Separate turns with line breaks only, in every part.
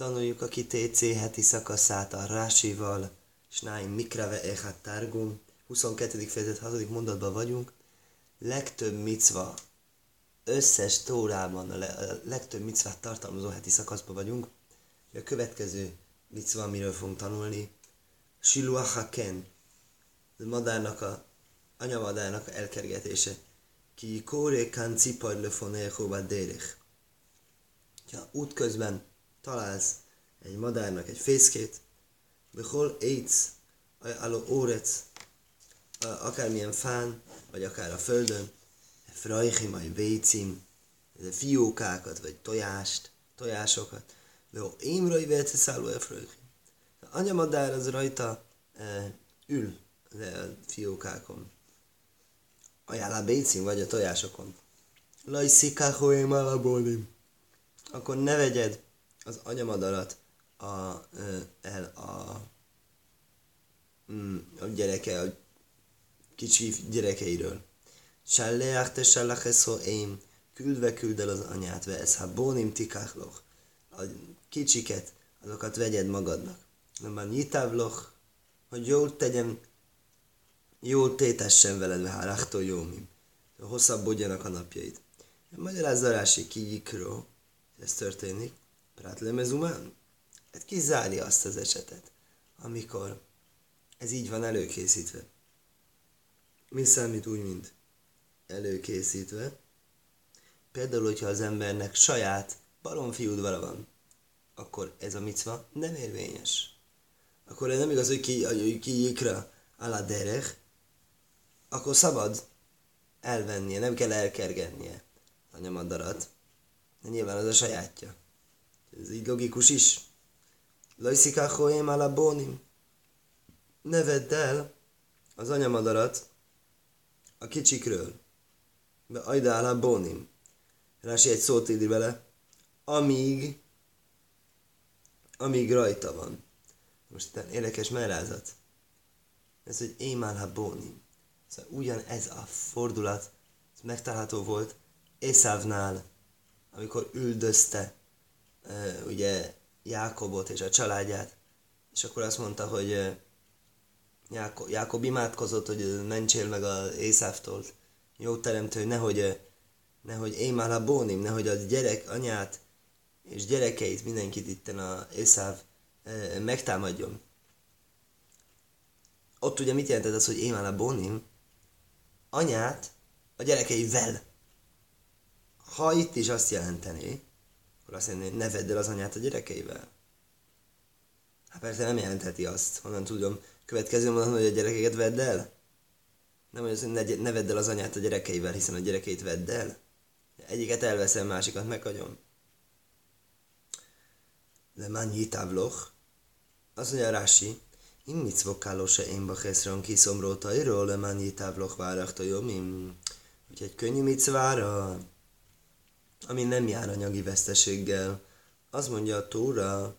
Tanuljuk a kitécé heti szakaszát a Rásival, Snáim Mikrave Echat Targum, 22. fejezet 6. mondatban vagyunk. Legtöbb micva, összes tórában a, le, a legtöbb micvát tartalmazó heti szakaszban vagyunk. A következő micva, amiről fogunk tanulni, Shiluachaken, a madárnak a, anyamadárnak a elkergetése. Ki kóre kan cipar lefonéhóba dérich. Ha útközben találsz egy madárnak egy fészkét, behol éjsz, aló órec, akármilyen fán, vagy akár a földön, frajhi, majd vécim, fiókákat, vagy tojást, tojásokat, behol émrai verte szálló a frajhi. Anyamadár az rajta e, ül a fiókákon. Ajánl a bécim, vagy a tojásokon. Lajszikáhó én Akkor ne vegyed az anyamadarat a, el a, mm, a gyereke, a kicsi gyerekeiről. Salleach te sallacheszó én, küldve küld el az anyát, ve ez ha bónim tikáchloch, a kicsiket, azokat vegyed magadnak. Nem van nyitávloch, hogy jól tegyem, jól tétessen veled, ve hárachtó jómim. Hosszabbodjanak a napjaid. Magyarázza Rási kijikról, ez történik. Prát lemezumán? Hát kizárja azt az esetet, amikor ez így van előkészítve. Mi számít úgy, mint előkészítve? Például, hogyha az embernek saját baromfiúdvara van, akkor ez a micva nem érvényes. Akkor nem igaz, hogy ki, hogy ki jikra ala derech, akkor szabad elvennie, nem kell elkergetnie a nyomadarat. De nyilván az a sajátja. Ez így logikus is. A bónim. Ne vedd el az anyamadarat a kicsikről. Be ajdál a bónim. Rási egy szót írni vele. Amíg amíg rajta van. Most itt érdekes merázat. Ez, hogy émál ha bónim. Szóval ugyan ez a fordulat, ez megtalálható volt Észávnál, amikor üldözte ugye Jákobot és a családját, és akkor azt mondta, hogy Jákob, Jákob imádkozott, hogy mentsél meg az Észávtól, jó teremtő, nehogy, nehogy én már a bónim, nehogy a gyerek, anyát és gyerekeit, mindenkit itten a Észáv megtámadjon. Ott ugye mit jelentett az, hogy én már a bónim? Anyát a gyerekeivel. Ha itt is azt jelenteni, akkor azt mondja, ne vedd el az anyát a gyerekeivel. Hát persze nem jelentheti azt. Honnan tudom, következő mondatom, hogy a gyerekeket vedd el? Nem, hogy ne, ne vedd el az anyát a gyerekeivel, hiszen a gyerekeit vedd el. Egyiket elveszem, másikat meghagyom. De mannyi távloch. Azt mondja Rási, in mitzvokáló se én bacheszron kiszomró tajról, le mannyi távloch várakta jó, Úgyhogy könnyű micvára ami nem jár anyagi veszteséggel. Az mondja a Tóra,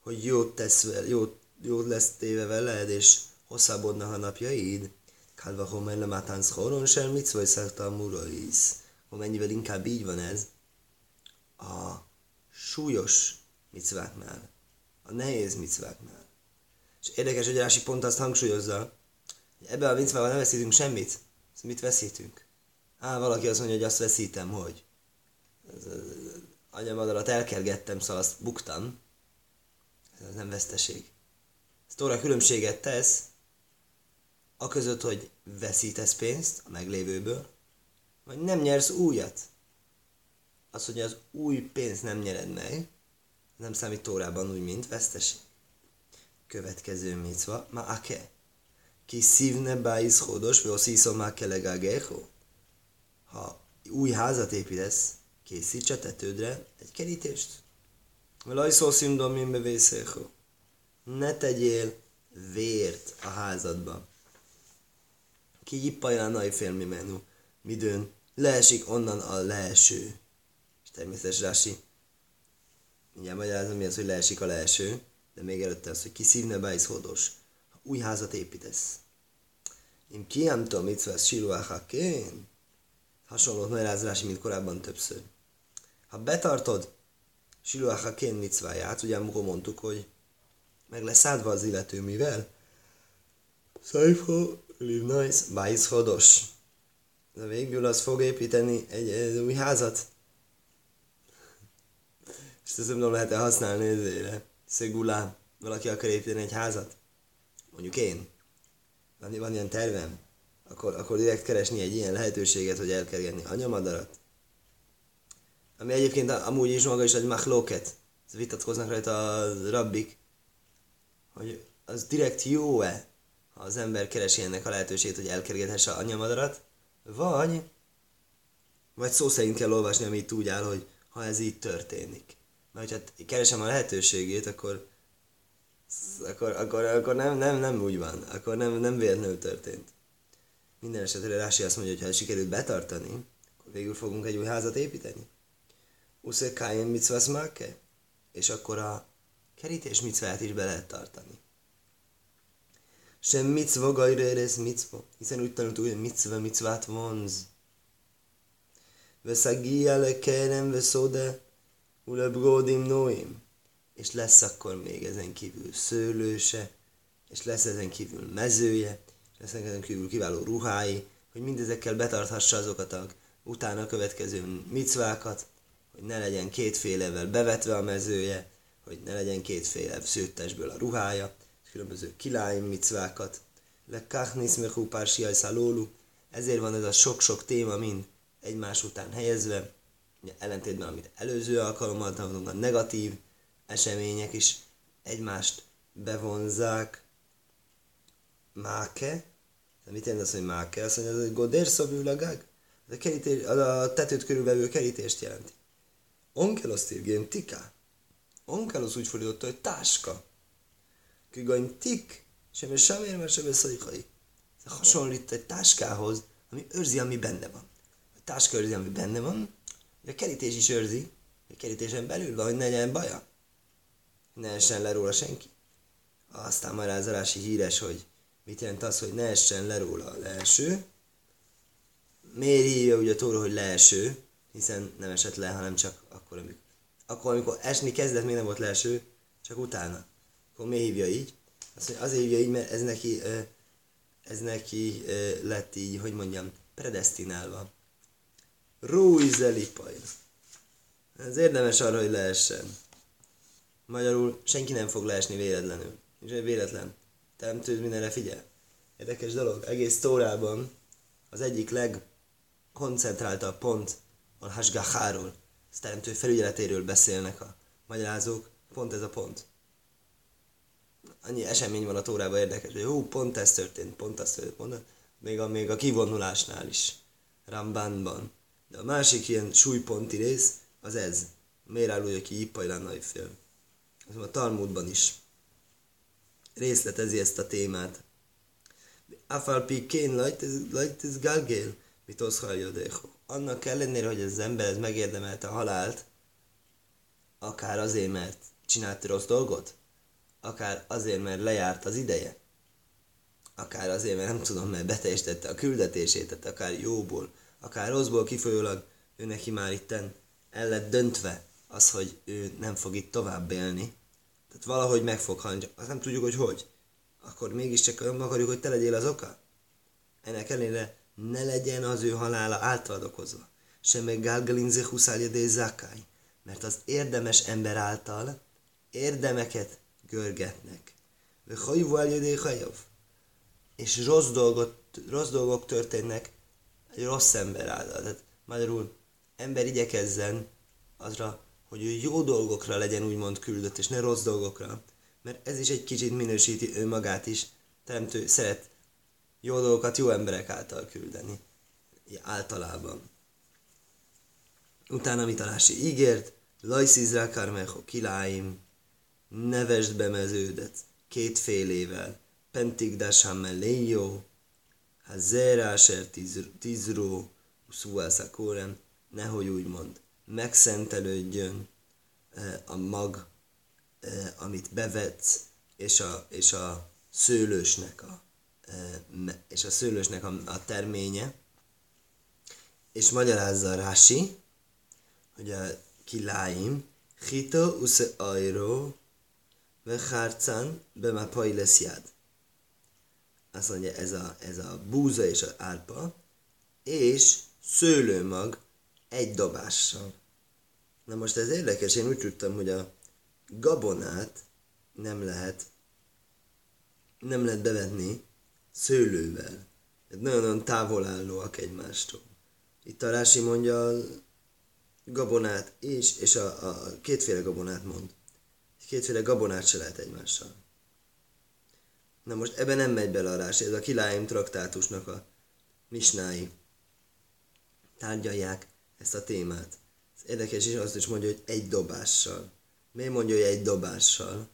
hogy jót tesz, jót, jót lesz téve veled, és hosszabbodnak a napjaid. Kálva homer le mátán szhoron sem, mit szólj szakta a murais. Mennyivel inkább így van ez a súlyos micváknál, a nehéz micváknál. És érdekes, hogy Rási pont azt hangsúlyozza, hogy ebben a micvában nem veszítünk semmit. Ezt mit veszítünk? Á, valaki azt mondja, hogy azt veszítem, hogy anyamadarat elkergettem, szóval azt buktam. Ez nem veszteség. Ez Tóra különbséget tesz a között, hogy veszítesz pénzt a meglévőből, vagy nem nyersz újat. Az, hogy az új pénzt nem nyered meg, nem számít Tórában úgy, mint veszteség. Következő micva, ma ake. Ki szívne báisz hódos, vagy osziszom má Ha új házat építesz, készíts a tetődre egy kerítést. Lajszó szimdomim bevészéhó. Ne tegyél vért a házadba. Ki jippaján nagy félmi menü. Midőn leesik onnan a leeső. És természetesen Rási mindjárt magyarázom, mi az, hogy leesik a leeső, de még előtte az, hogy ki szívne bájsz hódos. Ha új házat építesz. Én kiámtom, mit vesz Hasonlót magyaráz Rási, mint korábban többször. Ha betartod Siluach a kén micváját, ugye amikor mondtuk, hogy meg lesz áldva az illető, mivel? Szajfo, livnajsz, bájsz hodos. De végül az fog építeni egy, egy új házat. És ezt nem lehet -e használni ezére. Szegulá, valaki akar építeni egy házat. Mondjuk én. Van, van ilyen tervem. Akkor, akkor direkt keresni egy ilyen lehetőséget, hogy elkergetni anyamadarat. Ami egyébként amúgy is maga is egy machlóket. Vitatkoznak rajta a rabbik, hogy az direkt jó-e, ha az ember keresi ennek a lehetőséget, hogy elkergethesse anyamadarat, vagy, vagy szó szerint kell olvasni, ami itt úgy áll, hogy ha ez így történik. Mert ha keresem a lehetőségét, akkor akkor, akkor, akkor nem, nem, nem úgy van, akkor nem, nem véletlenül történt. Minden esetre Rási azt mondja, hogy ha sikerült betartani, akkor végül fogunk egy új házat építeni. Usze kájén mitzvah máke? És akkor a kerítés mitzvát is be lehet tartani. Sem mitzva gajreres mitzva. Hiszen úgy tanultuk, hogy mitzva mitzvát vonz. Veszagia le kerem veszode, ulebgódim noim. És lesz akkor még ezen kívül szőlőse, és lesz ezen kívül mezője, és lesz ezen kívül kiváló ruhái, hogy mindezekkel betarthassa azokat a utána következő micvákat, hogy ne legyen kétfélevel bevetve a mezője, hogy ne legyen kétféle szőttesből a ruhája, és különböző kiláim micvákat. Le kachnis mechu szalólu. Ezért van ez a sok-sok téma mind egymás után helyezve, ugye ellentétben, amit előző alkalommal tanulunk, a negatív események is egymást bevonzák. Máke, de mit jelent az, hogy máke? Azt mondja, hogy goder szobülagag. A, kerítés, a tetőt körülvevő kerítést jelenti. Onkelos tirgén tika. Onkelos úgy fordította, hogy táska. Kigaim tik, sem és sem érme sem szajkai. Ez hasonlít egy táskához, ami őrzi, ami benne van. A táska őrzi, ami benne van, a kerítés is őrzi, a kerítésen belül van, hogy ne legyen baja. Ne essen le róla senki. Aztán magyarázalási híres, hogy mit jelent az, hogy ne essen le róla a leeső. Miért hívja ugye a tóra, hogy leeső? hiszen nem esett le, hanem csak akkor, amikor, akkor, amikor esni kezdett, még nem volt leeső, csak utána. Akkor mi hívja így? Azt mondja, azért hívja így, mert ez neki, ez neki lett így, hogy mondjam, predestinálva. Rújzelipaj. Ez érdemes arra, hogy leessen. Magyarul senki nem fog leesni véletlenül. És véletlen. Teremtőd mindenre figyel. Érdekes dolog. Egész Tórában az egyik legkoncentráltabb pont a hasgacháról, a teremtő felügyeletéről beszélnek a magyarázók, pont ez a pont. Annyi esemény van a tórában érdekes, hogy jó, pont ez történt, pont ez történt, pont ez. Még a, még a kivonulásnál is, Rambanban. De a másik ilyen súlyponti rész, az ez. Miért áll úgy, aki Ippajlán nagyfél? Az a Talmudban is részletezi ezt a témát. Afalpi kén lajt ez galgél, mit oszhalja annak ellenére, hogy az ember ez megérdemelte a halált, akár azért, mert csinált rossz dolgot, akár azért, mert lejárt az ideje, akár azért, mert nem tudom, mert beteljesítette a küldetését, tehát akár jóból, akár rosszból kifolyólag ő neki már itten el lett döntve az, hogy ő nem fog itt tovább élni. Tehát valahogy meg fog halni, azt nem tudjuk, hogy hogy. Akkor mégiscsak akarjuk, hogy te legyél az oka. Ennek ellenére ne legyen az ő halála általad okozva. Sem meg gálgalinze huszálja de zakály. Mert az érdemes ember által érdemeket görgetnek. Ve hajvu hajov. És rossz, dolgot, rossz dolgok történnek egy rossz ember által. Tehát magyarul ember igyekezzen azra, hogy ő jó dolgokra legyen úgymond küldött, és ne rossz dolgokra. Mert ez is egy kicsit minősíti önmagát is. Teremtő szeret jó dolgokat jó emberek által küldeni. Általában. Utána mit Alási ígért? Lajszizra karmecho kiláim, nevesd be meződet kétfélével, pentigdásám melléjó, ha zeráser tízró, szúvászakórem, nehogy úgy mond, megszentelődjön eh, a mag, eh, amit bevetsz, és a, és a szőlősnek a és a szőlősnek a, a terménye, és magyarázza Rási, hogy a kiláim, Chito usze ajró, ve hárcán, be már lesz jád. Azt mondja, ez a, ez a búza és a árpa, és szőlőmag egy dobással. Na most ez érdekes, én úgy tudtam, hogy a gabonát nem lehet nem lehet bevetni szőlővel. Nagyon-nagyon távol állóak egymástól. Itt a Rási mondja a gabonát is, és a, a kétféle gabonát mond. Kétféle gabonát se lehet egymással. Na most ebben nem megy bele a Rási, ez a Kiláim traktátusnak a misnái. Tárgyalják ezt a témát. Ez érdekes is azt is mondja, hogy egy dobással. Miért mondja, hogy egy dobással?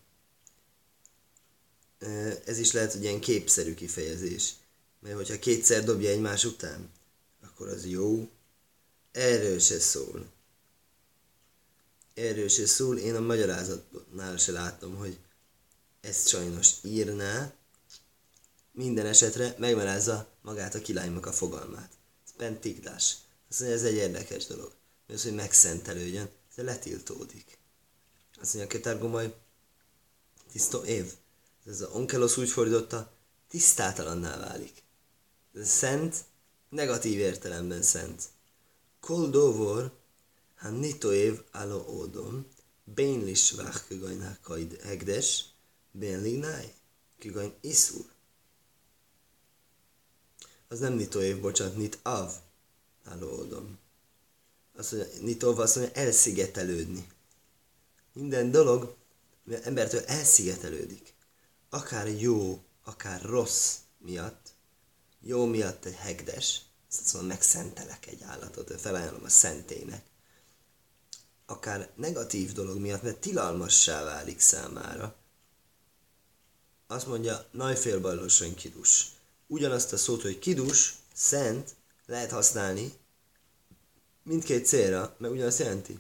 Ez is lehet, hogy ilyen képszerű kifejezés. Mert hogyha kétszer dobja egymás után, akkor az jó. Erről se szól. Erről se szól. Én a magyarázatnál se látom, hogy ezt sajnos írná. Minden esetre megmerázza magát a kilálynak a fogalmát. Ez pentigdás. Azt mondja, ez egy érdekes dolog. Mi az, hogy megszentelődjön, ez letiltódik. Azt mondja, Ketárgomaj, tisztó év. Ez az onkelos úgy fordította, tisztátalanná válik. Ez szent, negatív értelemben szent. Kol dovor, ha nitoév alo ódom, bén lisvách kigajná kaid hegdes, bén lignáj, kigajn iszúr. Az nem nitoév, bocsánat, nit av, alo ódom. Azt mondja, nitov azt mondja, elszigetelődni. Minden dolog, ami embertől elszigetelődik. Akár jó, akár rossz miatt, jó miatt egy hegdes, azt mondom, megszentelek egy állatot, felajánlom a szentének. Akár negatív dolog miatt, mert tilalmassá válik számára. Azt mondja, najfélbajlósony kidus. Ugyanazt a szót, hogy kidus, szent, lehet használni mindkét célra, mert ugyanazt jelenti.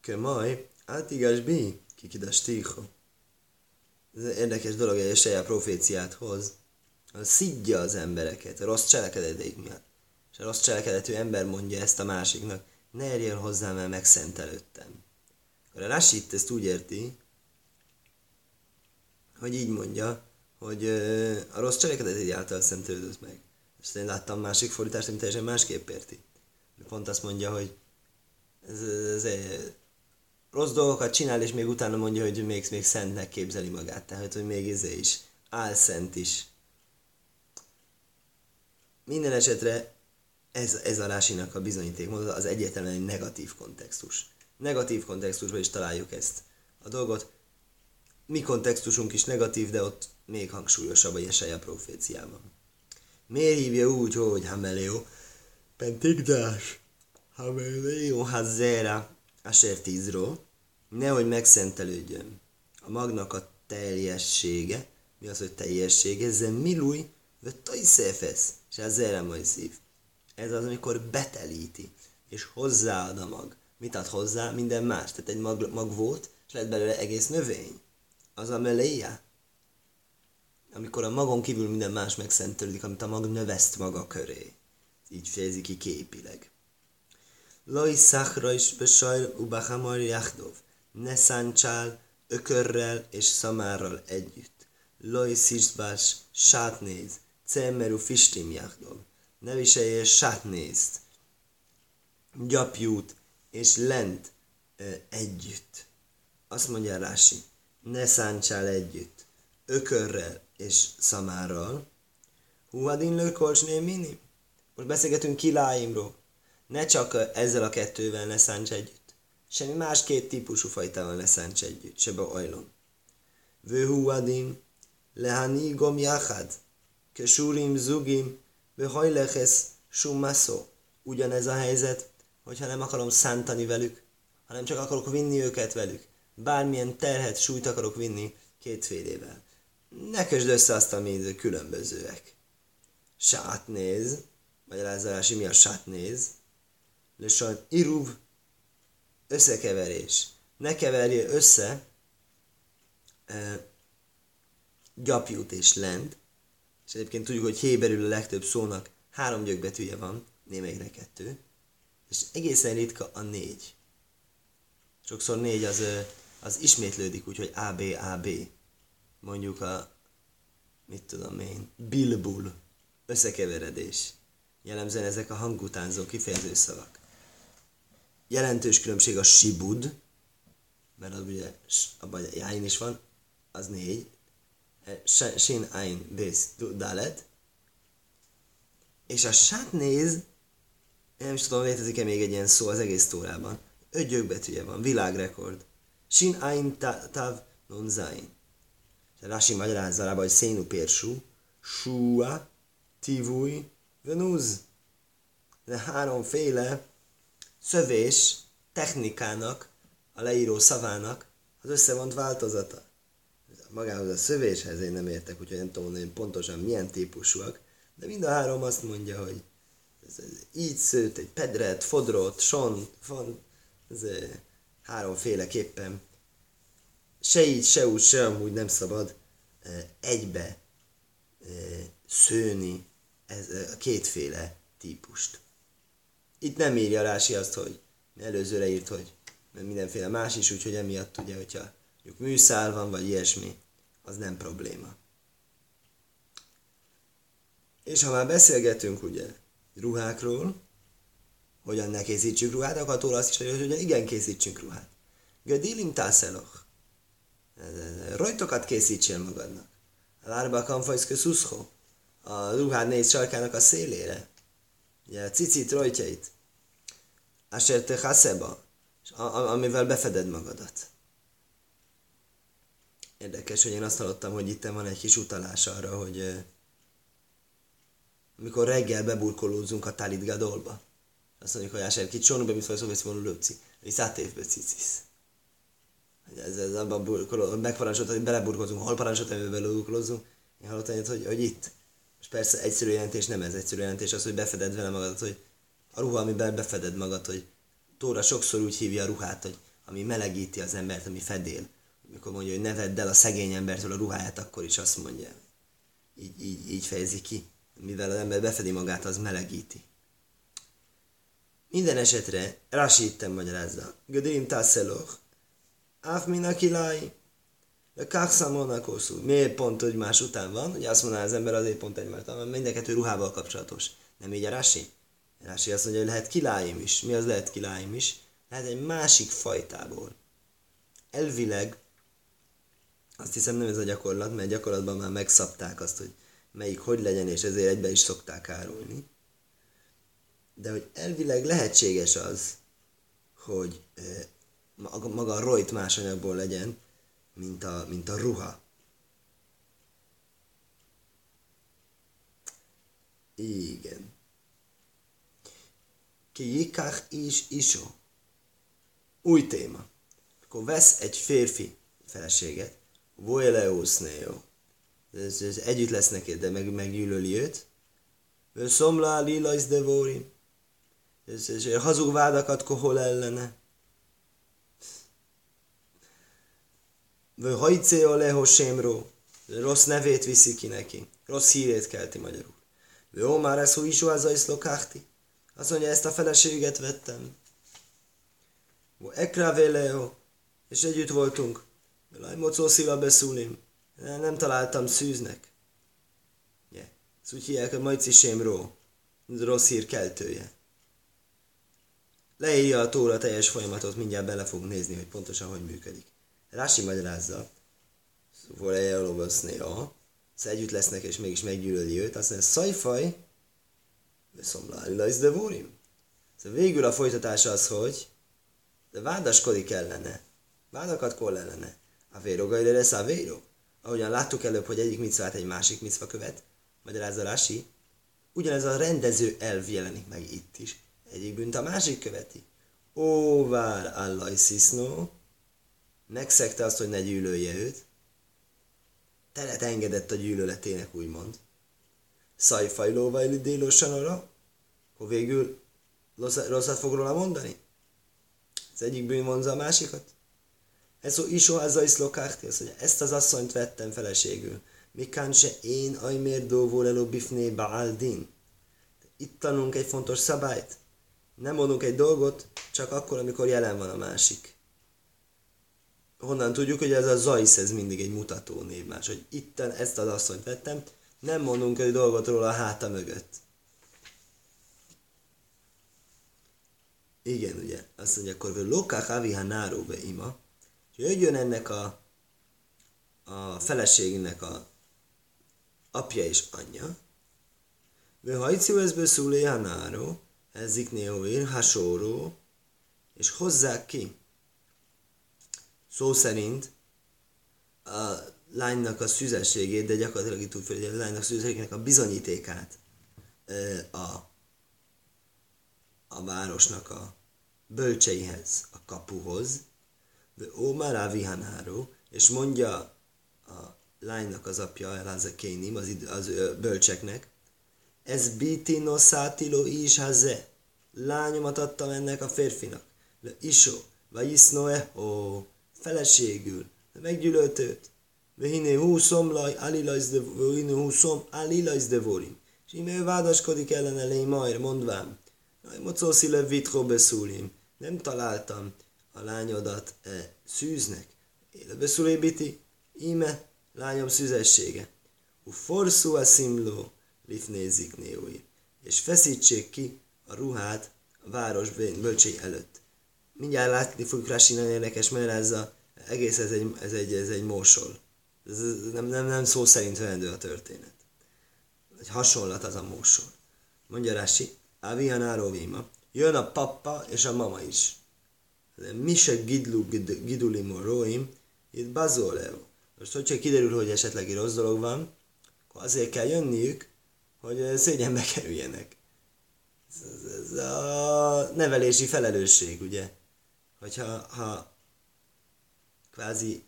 Kömaj, átigas bi, kikidas tího. Ez érdekes dolog, egy saját proféciát hoz szidja az embereket a rossz cselekedeteik miatt. És a rossz cselekedetű ember mondja ezt a másiknak, ne érjél hozzám, mert megszentelődtem. Akkor a Rashi itt ezt úgy érti, hogy így mondja, hogy a rossz cselekedetei által szentelődött meg. És én láttam másik fordítást, ami teljesen másképp érti. Pont azt mondja, hogy ez, ez, ez, rossz dolgokat csinál, és még utána mondja, hogy még, még szentnek képzeli magát. Tehát, hogy még ez is, álszent is. Minden esetre ez, ez a Rásinak a bizonyíték az egyetlen egy negatív kontextus. Negatív kontextusban is találjuk ezt a dolgot. Mi kontextusunk is negatív, de ott még hangsúlyosabb a Jesaja proféciában. Miért hívja úgy, hogy Hameleo? Pentigdás. Hameleo hazera. Asher tízról. Nehogy megszentelődjön. A magnak a teljessége. Mi az, hogy teljessége? Ez milúj, vagy tajszefesz és ezzel majd szív. Ez az, amikor betelíti, és hozzáad a mag. Mit ad hozzá? Minden más. Tehát egy mag, mag volt, és lett belőle egész növény. Az a meléja. Amikor a magon kívül minden más megszentelődik, amit a mag növeszt maga köré. Így fejezi ki képileg. Loi szachra is besajr ubahamar jachdov. Ne száncsál ökörrel és szamárral együtt. Loi sziszbás sátnéz Cemeru fistim jachdov. Ne viselje sátnészt, gyapjút és lent együtt. Azt mondja Rási, ne szántsál együtt, ökörrel és szamárral. Huadin lőkolcsnél mini? Most beszélgetünk kiláimról. Ne csak ezzel a kettővel ne szánts együtt. Semmi más két típusú fajtával ne szánts együtt, se be ajlom. Vőhuadin lehanigom jachad kesurim, zugim, behajleches, sumaszó. Ugyanez a helyzet, hogyha nem akarom szántani velük, hanem csak akarok vinni őket velük. Bármilyen terhet, súlyt akarok vinni kétfélével. Ne kösd össze azt, amit különbözőek. Sátnéz, magyarázási mi a sátnéz? Lösan iruv, összekeverés. Ne keverje össze e, gyapjút és lent, és egyébként tudjuk, hogy héberül a legtöbb szónak három gyökbetűje van, némelyikre kettő, és egészen ritka a négy. Sokszor négy az, az ismétlődik, úgyhogy AB, AB. Mondjuk a, mit tudom én, bilbul, összekeveredés. Jellemzően ezek a hangutánzó kifejező szavak. Jelentős különbség a sibud, mert az ugye abban jáin is van, az négy, sin, ein, bész, dalet, és a sát néz, nem is tudom, létezik-e még egy ilyen szó az egész tórában. Öt gyökbetűje van, világrekord. Sin ein tav non zain. Rashi magyarázza rá, hogy szénu pérsú, súa, tivúj, venúz. De háromféle szövés technikának, a leíró szavának az összevont változata. Magához a szövéshez én nem értek, úgyhogy nem tudom mondani, pontosan milyen típusúak, de mind a három azt mondja, hogy ez, ez így szőtt, egy pedret, fodrot, son, fon, ez háromféleképpen. Se így, se úgy, se amúgy nem szabad egybe szőni ez, a kétféle típust. Itt nem írja Rási azt, hogy előzőre írt, hogy mindenféle más is, úgyhogy emiatt ugye, hogyha mondjuk műszál van, vagy ilyesmi, az nem probléma. És ha már beszélgetünk ugye ruhákról, hogyan ne készítsük ruhát, akkor tőle azt is hogy igen készítsünk ruhát. Gödilim tászeloch. Rojtokat készítsél magadnak. Lárba kamfajszke szuszho. A ruhád négy sarkának a szélére. Ugye a cicit rojtjait. Asher te haszeba. Amivel befeded magadat. Érdekes, hogy én azt hallottam, hogy itt van egy kis utalás arra, hogy amikor reggel beburkolózunk a Talit Gadolba. Azt mondjuk, hogy Ásár kit csónu be, mit vagy szóval mondani lőci. És szátévbe cicisz. Ez, ez abban megparancsolt, hogy beleburkolózunk, hol parancsolt, hogy beleburkolózunk. Én hallottam, hogy, hogy itt. És persze egyszerű jelentés nem ez, egyszerű jelentés az, hogy befeded vele magadat, hogy a ruha, amiben befeded magad, hogy Tóra sokszor úgy hívja a ruhát, hogy ami melegíti az embert, ami fedél. Amikor mondja, hogy ne vedd el a szegény embertől a ruháját, akkor is azt mondja. Így, így, így fejezi ki mivel az ember befedi magát, az melegíti. Minden esetre, Rashi itten magyarázza. Gödrim taszeloch, áf minakilai, de kákszamolnak hosszú. Miért pont, hogy más után van? Ugye azt mondaná az ember azért pont egymás mert mindenkettő ruhával kapcsolatos. Nem így a Rashi? Rashi azt mondja, hogy lehet kiláim is. Mi az lehet kiláim is? Lehet egy másik fajtából. Elvileg, azt hiszem nem ez a gyakorlat, mert gyakorlatban már megszabták azt, hogy melyik hogy legyen, és ezért egybe is szokták árulni. De hogy elvileg lehetséges az, hogy maga a rojt más anyagból legyen, mint a, mint a ruha. Igen. Ki jikach is iso. Új téma. Akkor vesz egy férfi feleséget, Voeleusznéo ez, ez együtt lesz neked, de meg, meggyűlöli őt. Szomlá lila is devori. Ez, ez, hazug vádakat kohol ellene. Hajcé a lehosémró. Rossz nevét viszi ki neki. Rossz hírét kelti magyarul. Jó, már ez hogy is az. Azt mondja, ezt a feleséget vettem. Ekra veleo. És együtt voltunk. Laj, mocó szíva beszúlim nem találtam szűznek. Yeah. Ezt úgy hívják, hogy Majci Sémró, rossz hír keltője. Leírja a tóra teljes folyamatot, mindjárt bele fogunk nézni, hogy pontosan hogy működik. Rási magyarázza, szóval a szóval együtt lesznek, és mégis meggyűlöli őt, azt mondja, szajfaj, lajsz de vórim. Szóval végül a folytatás az, hogy de vádaskodik ellene. Vádakat koll ellene. A vérogai lesz a vérog ahogyan láttuk előbb, hogy egyik micvát egy másik micva követ, magyarázza Rási, ugyanez a rendező elv jelenik meg itt is. Egyik bűnt a másik követi. Ó, vár allaj szisznó, megszegte azt, hogy ne gyűlölje őt, teret engedett a gyűlöletének, úgymond. Szajfajló vajli délosan arra, akkor végül rosszat fog róla mondani? Az egyik bűn vonza a másikat? Ez is az is lokárti, azt mondja, ezt az asszonyt vettem feleségül. Mikán se én ajmér dóvól elő bifné baaldin. Itt tanulunk egy fontos szabályt. Nem mondunk egy dolgot, csak akkor, amikor jelen van a másik. honnan tudjuk, hogy ez a Zajsz, ez mindig egy mutató név más, hogy itten ezt az asszonyt vettem, nem mondunk egy dolgot róla a háta mögött. Igen, ugye, azt mondja, akkor lokák aviha náróbe ima, és jöjjön ennek a, a feleségnek a apja és anyja, Ve hajciu ez beszúlé hanáró, ezik néóér, hasóró, és hozzák ki. Szó szerint a lánynak a szüzességét, de gyakorlatilag itt úgy hogy a lánynak szüzességének a bizonyítékát a, a városnak a bölcseihez, a kapuhoz, de Ómár Avihanáró, és mondja a lánynak az apja, Eláza Kénim, az, az bölcseknek, ez biti noszátilo is haze. Lányomat adtam ennek a férfinak. Le isó, vagy isznoe, ó, feleségül, meggyűlölt őt. Vehiné húszom laj, alilajz de, vehiné húszom, alilajz de vorim. És íme ő vádaskodik ellen lény majd, mondvám, mocószi le vitro beszúlim. Nem találtam a lányodat e, szűznek. Éle beszúlé biti, íme lányom szüzessége. U forszú a szimló, lifnézik néói, és feszítsék ki a ruhát a város bölcsei előtt. Mindjárt látni fogjuk rá nagyon érdekes, mert ez a, egész ez egy, ez egy, ez egy mósol. Ez nem, nem, nem szó szerint vendő a történet. Egy hasonlat az a mósol. Mondja Rási, Avihanáró Vima, jön a papa és a mama is. Mise gidlu gidulim roim, itt bazoleo. Most, hogyha kiderül, hogy esetleg egy rossz dolog van, akkor azért kell jönniük, hogy szégyenbe kerüljenek. Ez, ez a nevelési felelősség, ugye? Hogyha ha kvázi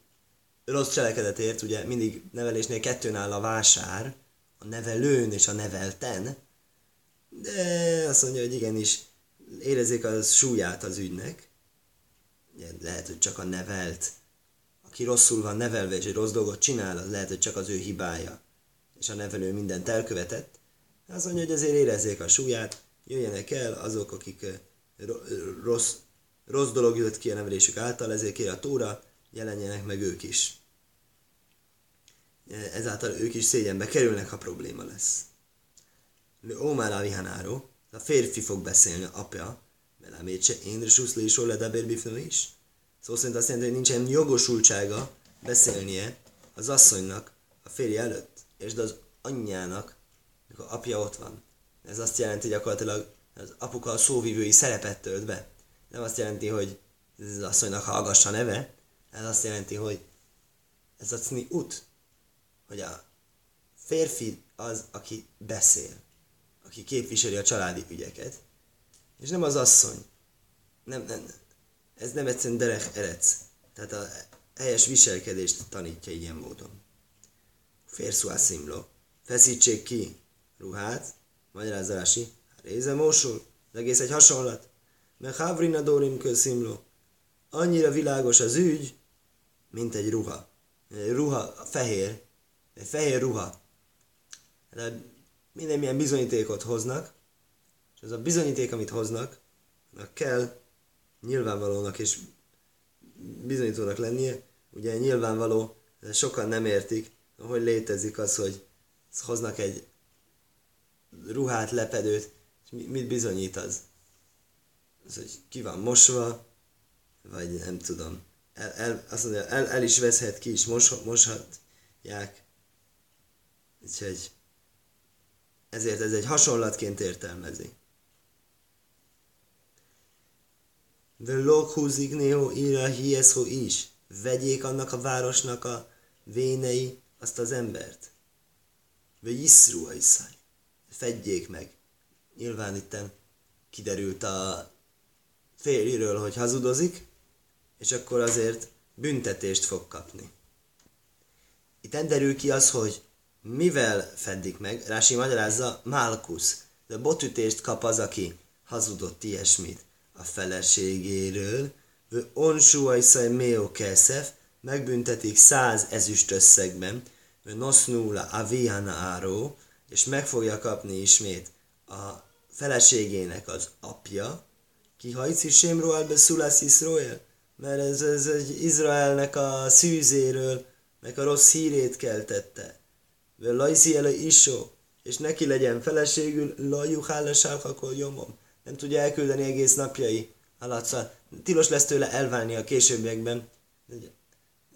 rossz cselekedetért, ugye mindig nevelésnél kettőn áll a vásár, a nevelőn és a nevelten, de azt mondja, hogy igenis érezzék a súlyát az ügynek. Ugye, lehet, hogy csak a nevelt, aki rosszul van nevelve és egy rossz dolgot csinál, az lehet, hogy csak az ő hibája, és a nevelő mindent elkövetett, azt mondja, hogy azért érezzék a súlyát, jöjjenek el azok, akik rossz, rossz dolog jött ki a nevelésük által, ezért kér a tóra, jelenjenek meg ők is. Ezáltal ők is szégyenbe kerülnek, ha probléma lesz. Ómár Avihanáró, a férfi fog beszélni, apja, Melamétse, én Suszli is Bifnő is. Szó szerint azt jelenti, hogy nincsen jogosultsága beszélnie az asszonynak a férje előtt, és az anyjának mikor apja ott van. Ez azt jelenti gyakorlatilag, az apuka a szóvivői szerepet tölt be. Nem azt jelenti, hogy az asszonynak hallgassa neve, ez azt jelenti, hogy ez a cni út, hogy a férfi az, aki beszél, aki képviseli a családi ügyeket, és nem az asszony. Nem, nem, ez nem egyszerűen derek erec. Tehát a helyes viselkedést tanítja ilyen módon. Férszua szimló. Feszítsék ki ruhát, magyarázza Rási, réze mosul, az egész egy hasonlat. Mert Havrina Dorim közszimló. Annyira világos az ügy, mint egy ruha. Ruha fehér, egy fehér ruha. De minden milyen bizonyítékot hoznak, és az a bizonyíték, amit hoznak, kell nyilvánvalónak és bizonyítónak lennie. Ugye nyilvánvaló, de sokan nem értik, hogy létezik az, hogy hoznak egy ruhát, lepedőt, és mit bizonyít az? Az, hogy ki van mosva, vagy nem tudom. El, el, azt mondja, el, el is veszhet ki is, mos, moshatják. Úgyhogy ezért ez egy hasonlatként értelmezi. De lokhúzik ného ira hieszho is. Vegyék annak a városnak a vénei azt az embert. Vagy iszru a iszaj fedjék meg. Nyilván itt kiderült a férjéről, hogy hazudozik, és akkor azért büntetést fog kapni. Itt derül ki az, hogy mivel fedik meg, Rási magyarázza, Malkusz, de botütést kap az, aki hazudott ilyesmit a feleségéről, ő onsuajszaj méo keszef, megbüntetik száz ezüst összegben, ő nosznúla avihana áró, és meg fogja kapni ismét a feleségének az apja, ki hajci sémro albe szulász Iszroel, mert ez, ez egy Izraelnek a szűzéről, meg a rossz hírét keltette. Lajzi el isó, és neki legyen feleségül, lajuhála sárkakol jomom. Nem tudja elküldeni egész napjai alatt. Szóval tilos lesz tőle elválni a későbbiekben.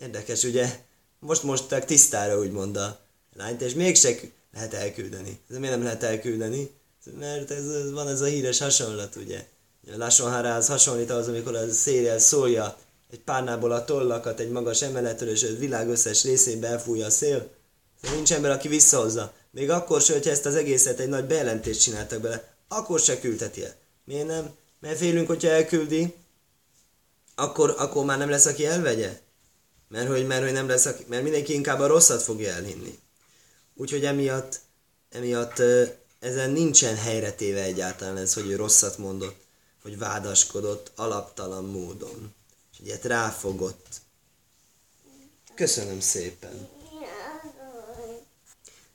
Érdekes, ugye? Most mosták tisztára, úgymond a lányt, és mégse lehet elküldeni. Ez miért nem lehet elküldeni? Mert ez, ez van ez a híres hasonlat, ugye? A Lásonhárához hasonlít az, amikor a szél szólja egy párnából a tollakat egy magas emeletről, és a világ összes részén elfújja a szél. Szóval nincs ember, aki visszahozza. Még akkor se, hogyha ezt az egészet egy nagy bejelentést csináltak bele, akkor se küldheti el. Miért nem? Mert félünk, hogyha elküldi, akkor, akkor már nem lesz, aki elvegye. Mert hogy, mert hogy nem lesz, aki, mert mindenki inkább a rosszat fogja elhinni. Úgyhogy emiatt, emiatt ezen nincsen helyre téve egyáltalán ez, hogy ő rosszat mondott, hogy vádaskodott alaptalan módon. És ilyet ráfogott. Köszönöm szépen.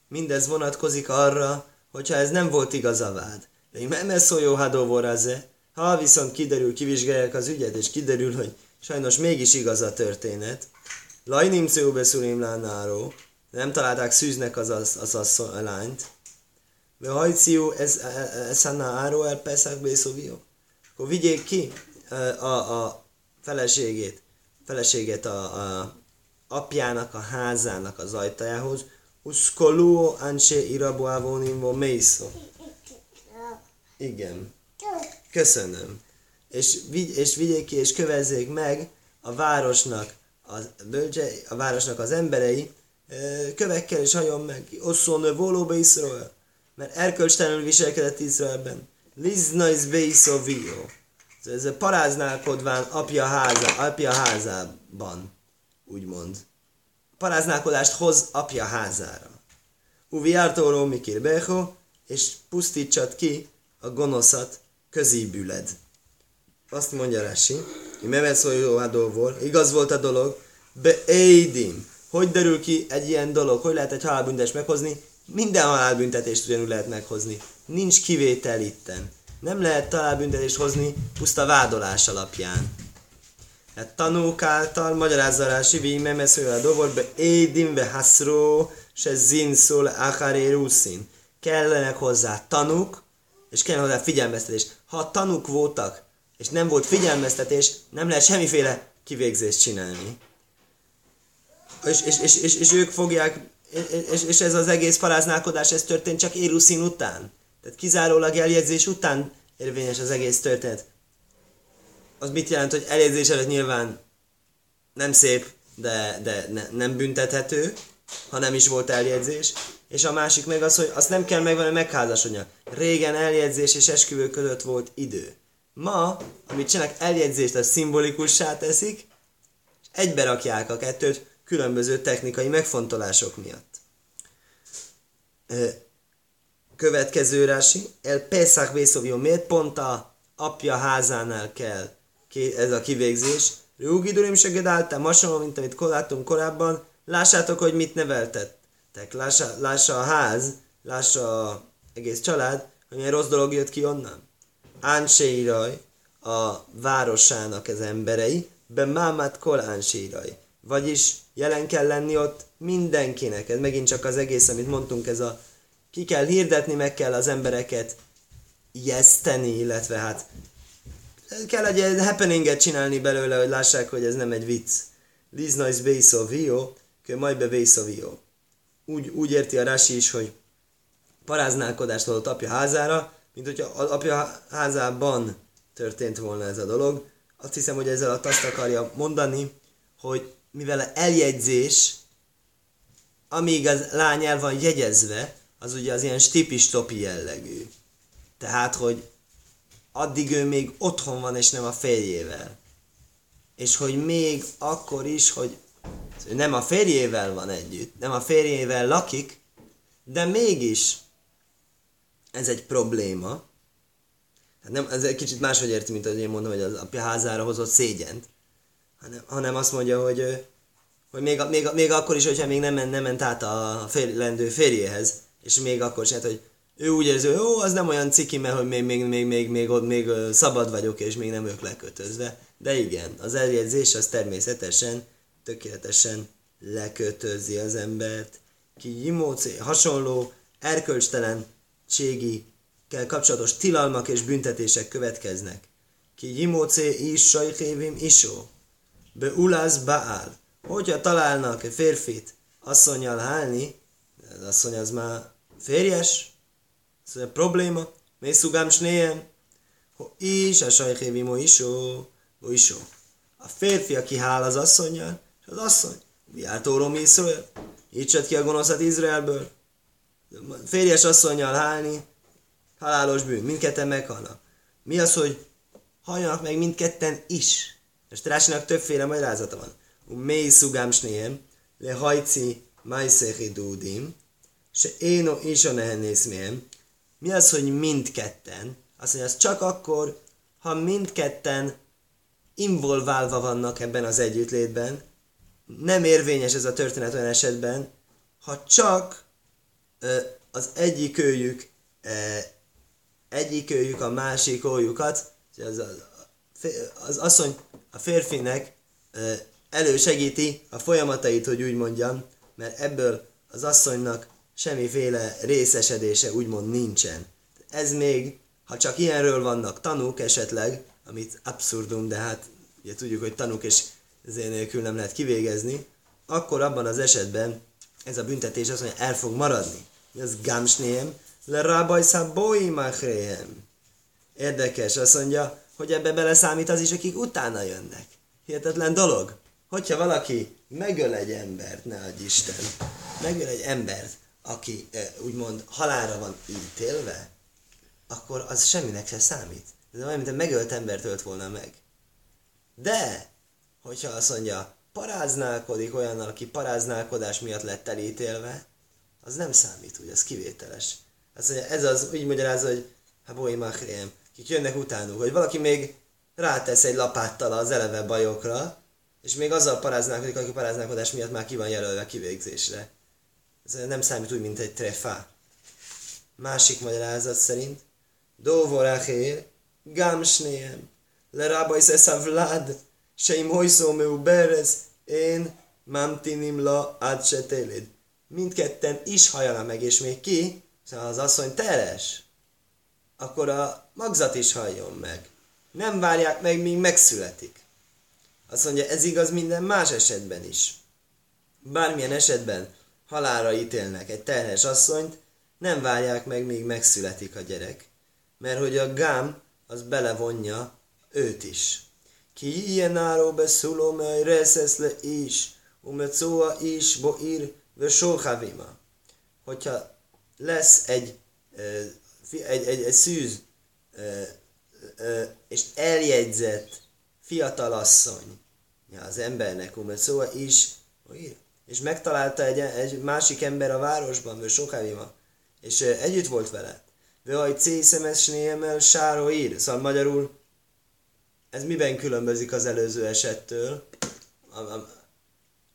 Mindez vonatkozik arra, hogyha ez nem volt igaz a vád. De nem szó jó hadóvoraze. Ha viszont kiderül, kivizsgálják az ügyet, és kiderül, hogy sajnos mégis igaz a történet, Lajnim Ceubeszulim lánáró, nem találták szűznek az, az, az, az a lányt. De hajciú, ez, e, e, ez a áró el Pesach Bészóvió. Akkor vigyék ki a, a feleségét, feleséget a, a apjának, a házának az ajtajához, Uszkolú anse irabuavonim vo mészó. Igen. Köszönöm. És, vigy, és vigyék ki, és kövezzék meg a városnak, az, bölcse, a városnak az emberei, kövekkel és hajon meg, osszon volóba Iszrael, mert erkölcstelenül viselkedett Izraelben. Liznais beisovio. Ez a paráználkodván apja, háza, apja házában, úgymond. Paráználkodást hoz apja házára. Uvi ártóról mikir beho, és pusztítsad ki a gonoszat közébüled. Azt mondja Rasi, hogy Meveszoljóhádóból, igaz volt a dolog, be Eidim, hogy derül ki egy ilyen dolog? Hogy lehet egy halálbüntetést meghozni? Minden halálbüntetést ugyanúgy lehet meghozni. Nincs kivétel itten. Nem lehet halálbüntetést hozni puszta vádolás alapján. Hát tanúk által magyarázza rá Sivi Memesző a dovorbe Édimbe Haszró se Zinszól Acharé Ruszin. Kellenek hozzá tanúk, és kell hozzá figyelmeztetés. Ha tanúk voltak, és nem volt figyelmeztetés, nem lehet semmiféle kivégzést csinálni és, és, és, és, és ők fogják, és, és ez az egész paráználkodás, ez történt csak Éruszin után. Tehát kizárólag eljegyzés után érvényes az egész történet. Az mit jelent, hogy eljegyzés előtt nyilván nem szép, de, de ne, nem büntethető, ha nem is volt eljegyzés. És a másik meg az, hogy azt nem kell megvenni megházasodnia. Régen eljegyzés és esküvő között volt idő. Ma, amit csinálnak, eljegyzést, az szimbolikussá teszik, és egybe rakják a kettőt, különböző technikai megfontolások miatt. Következő rási, el Pesach Vészovjó, miért pont a apja házánál kell ez a kivégzés? Rúgi Durim segedáltam, hasonló, mint amit láttunk korábban, lássátok, hogy mit neveltettek. Lássa, lássa a ház, lássa a egész család, hogy milyen rossz dolog jött ki onnan. Ánséiraj, a városának az emberei, be mámát kol ánséiraj. Vagyis jelen kell lenni ott mindenkinek. Ez megint csak az egész, amit mondtunk, ez a ki kell hirdetni, meg kell az embereket ijeszteni, illetve hát kell egy happeninget csinálni belőle, hogy lássák, hogy ez nem egy vicc. Liz nice base of Vio, majd be base of Vio. Úgy, úgy érti a Rasi is, hogy paráználkodást adott apja házára, mint hogyha az apja házában történt volna ez a dolog. Azt hiszem, hogy ezzel azt akarja mondani, hogy mivel eljegyzés, amíg az lány el van jegyezve, az ugye az ilyen stipi-stopi jellegű. Tehát, hogy addig ő még otthon van, és nem a férjével. És hogy még akkor is, hogy nem a férjével van együtt, nem a férjével lakik, de mégis ez egy probléma. Hát nem, ez egy kicsit máshogy érti, mint ahogy én mondom, hogy az apja házára hozott szégyent hanem, hanem azt mondja, hogy, hogy még, még, még akkor is, hogyha még nem, nem ment át a félendő férjéhez, és még akkor is, hát, hogy ő úgy érzi, hogy jó, az nem olyan ciki, mert hogy még, még, még, még, még, még, még szabad vagyok, és még nem ők lekötözve. De igen, az eljegyzés az természetesen, tökéletesen lekötözi az embert. Ki jimócé, hasonló, erkölcstelenségi kapcsolatos tilalmak és büntetések következnek. Ki jimócé is sajkévim isó. Be ulász baál. Hogyha találnak egy férfit asszonyjal hálni, az asszony az már férjes, ez a probléma. Mészugám snéjem. Ho is a sajkévim isó. Isó. A férfi, aki hál az asszonyjal, és az asszony. Viáltórom Iszrael. Így ki a gonoszat Izraelből. Férjes asszonyjal hálni, halálos bűn, mindketten meghalnak. Mi az, hogy halljanak meg mindketten is? És Rásinak többféle magyarázata van. Mély szugám snéhem, le hajci majszechi dúdim, se éno is a nehenész Mi az, hogy mindketten? Azt mondja, az csak akkor, ha mindketten involválva vannak ebben az együttlétben, nem érvényes ez a történet olyan esetben, ha csak az egyik őjük, egyik őjük a másik ójukat, az, az, az asszony a férfinek elősegíti a folyamatait, hogy úgy mondjam, mert ebből az asszonynak semmiféle részesedése úgymond nincsen. Ez még, ha csak ilyenről vannak tanúk esetleg, amit abszurdum, de hát ugye tudjuk, hogy tanúk és ezért nélkül nem lehet kivégezni, akkor abban az esetben ez a büntetés azt mondja, el fog maradni. Ez gamsném, le rabaj szabói machréhem. Érdekes, azt mondja, hogy ebbe beleszámít az is, akik utána jönnek. Hihetetlen dolog. Hogyha valaki megöl egy embert, ne adj Isten, megöl egy embert, aki e, úgymond halára van ítélve, akkor az semminek se számít. Ez olyan, mint egy megölt embert ölt volna meg. De, hogyha azt mondja, paráználkodik olyannal, aki paráználkodás miatt lett elítélve, az nem számít, úgy, az kivételes. Azt mondja, ez az, úgy magyarázza, hogy hát boi machrém, kik jönnek utánuk, hogy valaki még rátesz egy lapáttal az eleve bajokra, és még azzal paráználkodik, aki paráználkodás miatt már ki van jelölve kivégzésre. Ez nem számít úgy, mint egy trefá. Másik magyarázat szerint, Dovoráhér, Gámsnéem, Lerábajsz eszavlád, Seim hojszó meuberez, én mamtinim la adsetélid. Mindketten is hajala meg, és még ki, szóval az asszony teres, akkor a magzat is halljon meg. Nem várják meg, míg megszületik. Azt mondja, ez igaz minden más esetben is. Bármilyen esetben, halára ítélnek egy terhes asszonyt, nem várják meg, míg megszületik a gyerek. Mert hogy a gám az belevonja őt is. Ki ilyen áró beszúló, mely reszesz le is, umetszóa is, bo ír, ve sohavima. Hogyha lesz egy, egy, egy, egy szűz és eljegyzett fiatalasszony az embernek, umetszóa is, és megtalálta egy, egy másik ember a városban, vagy sokávéma, és együtt volt vele. Vőaj cészemes némel sáró ír. Szóval magyarul ez miben különbözik az előző esettől?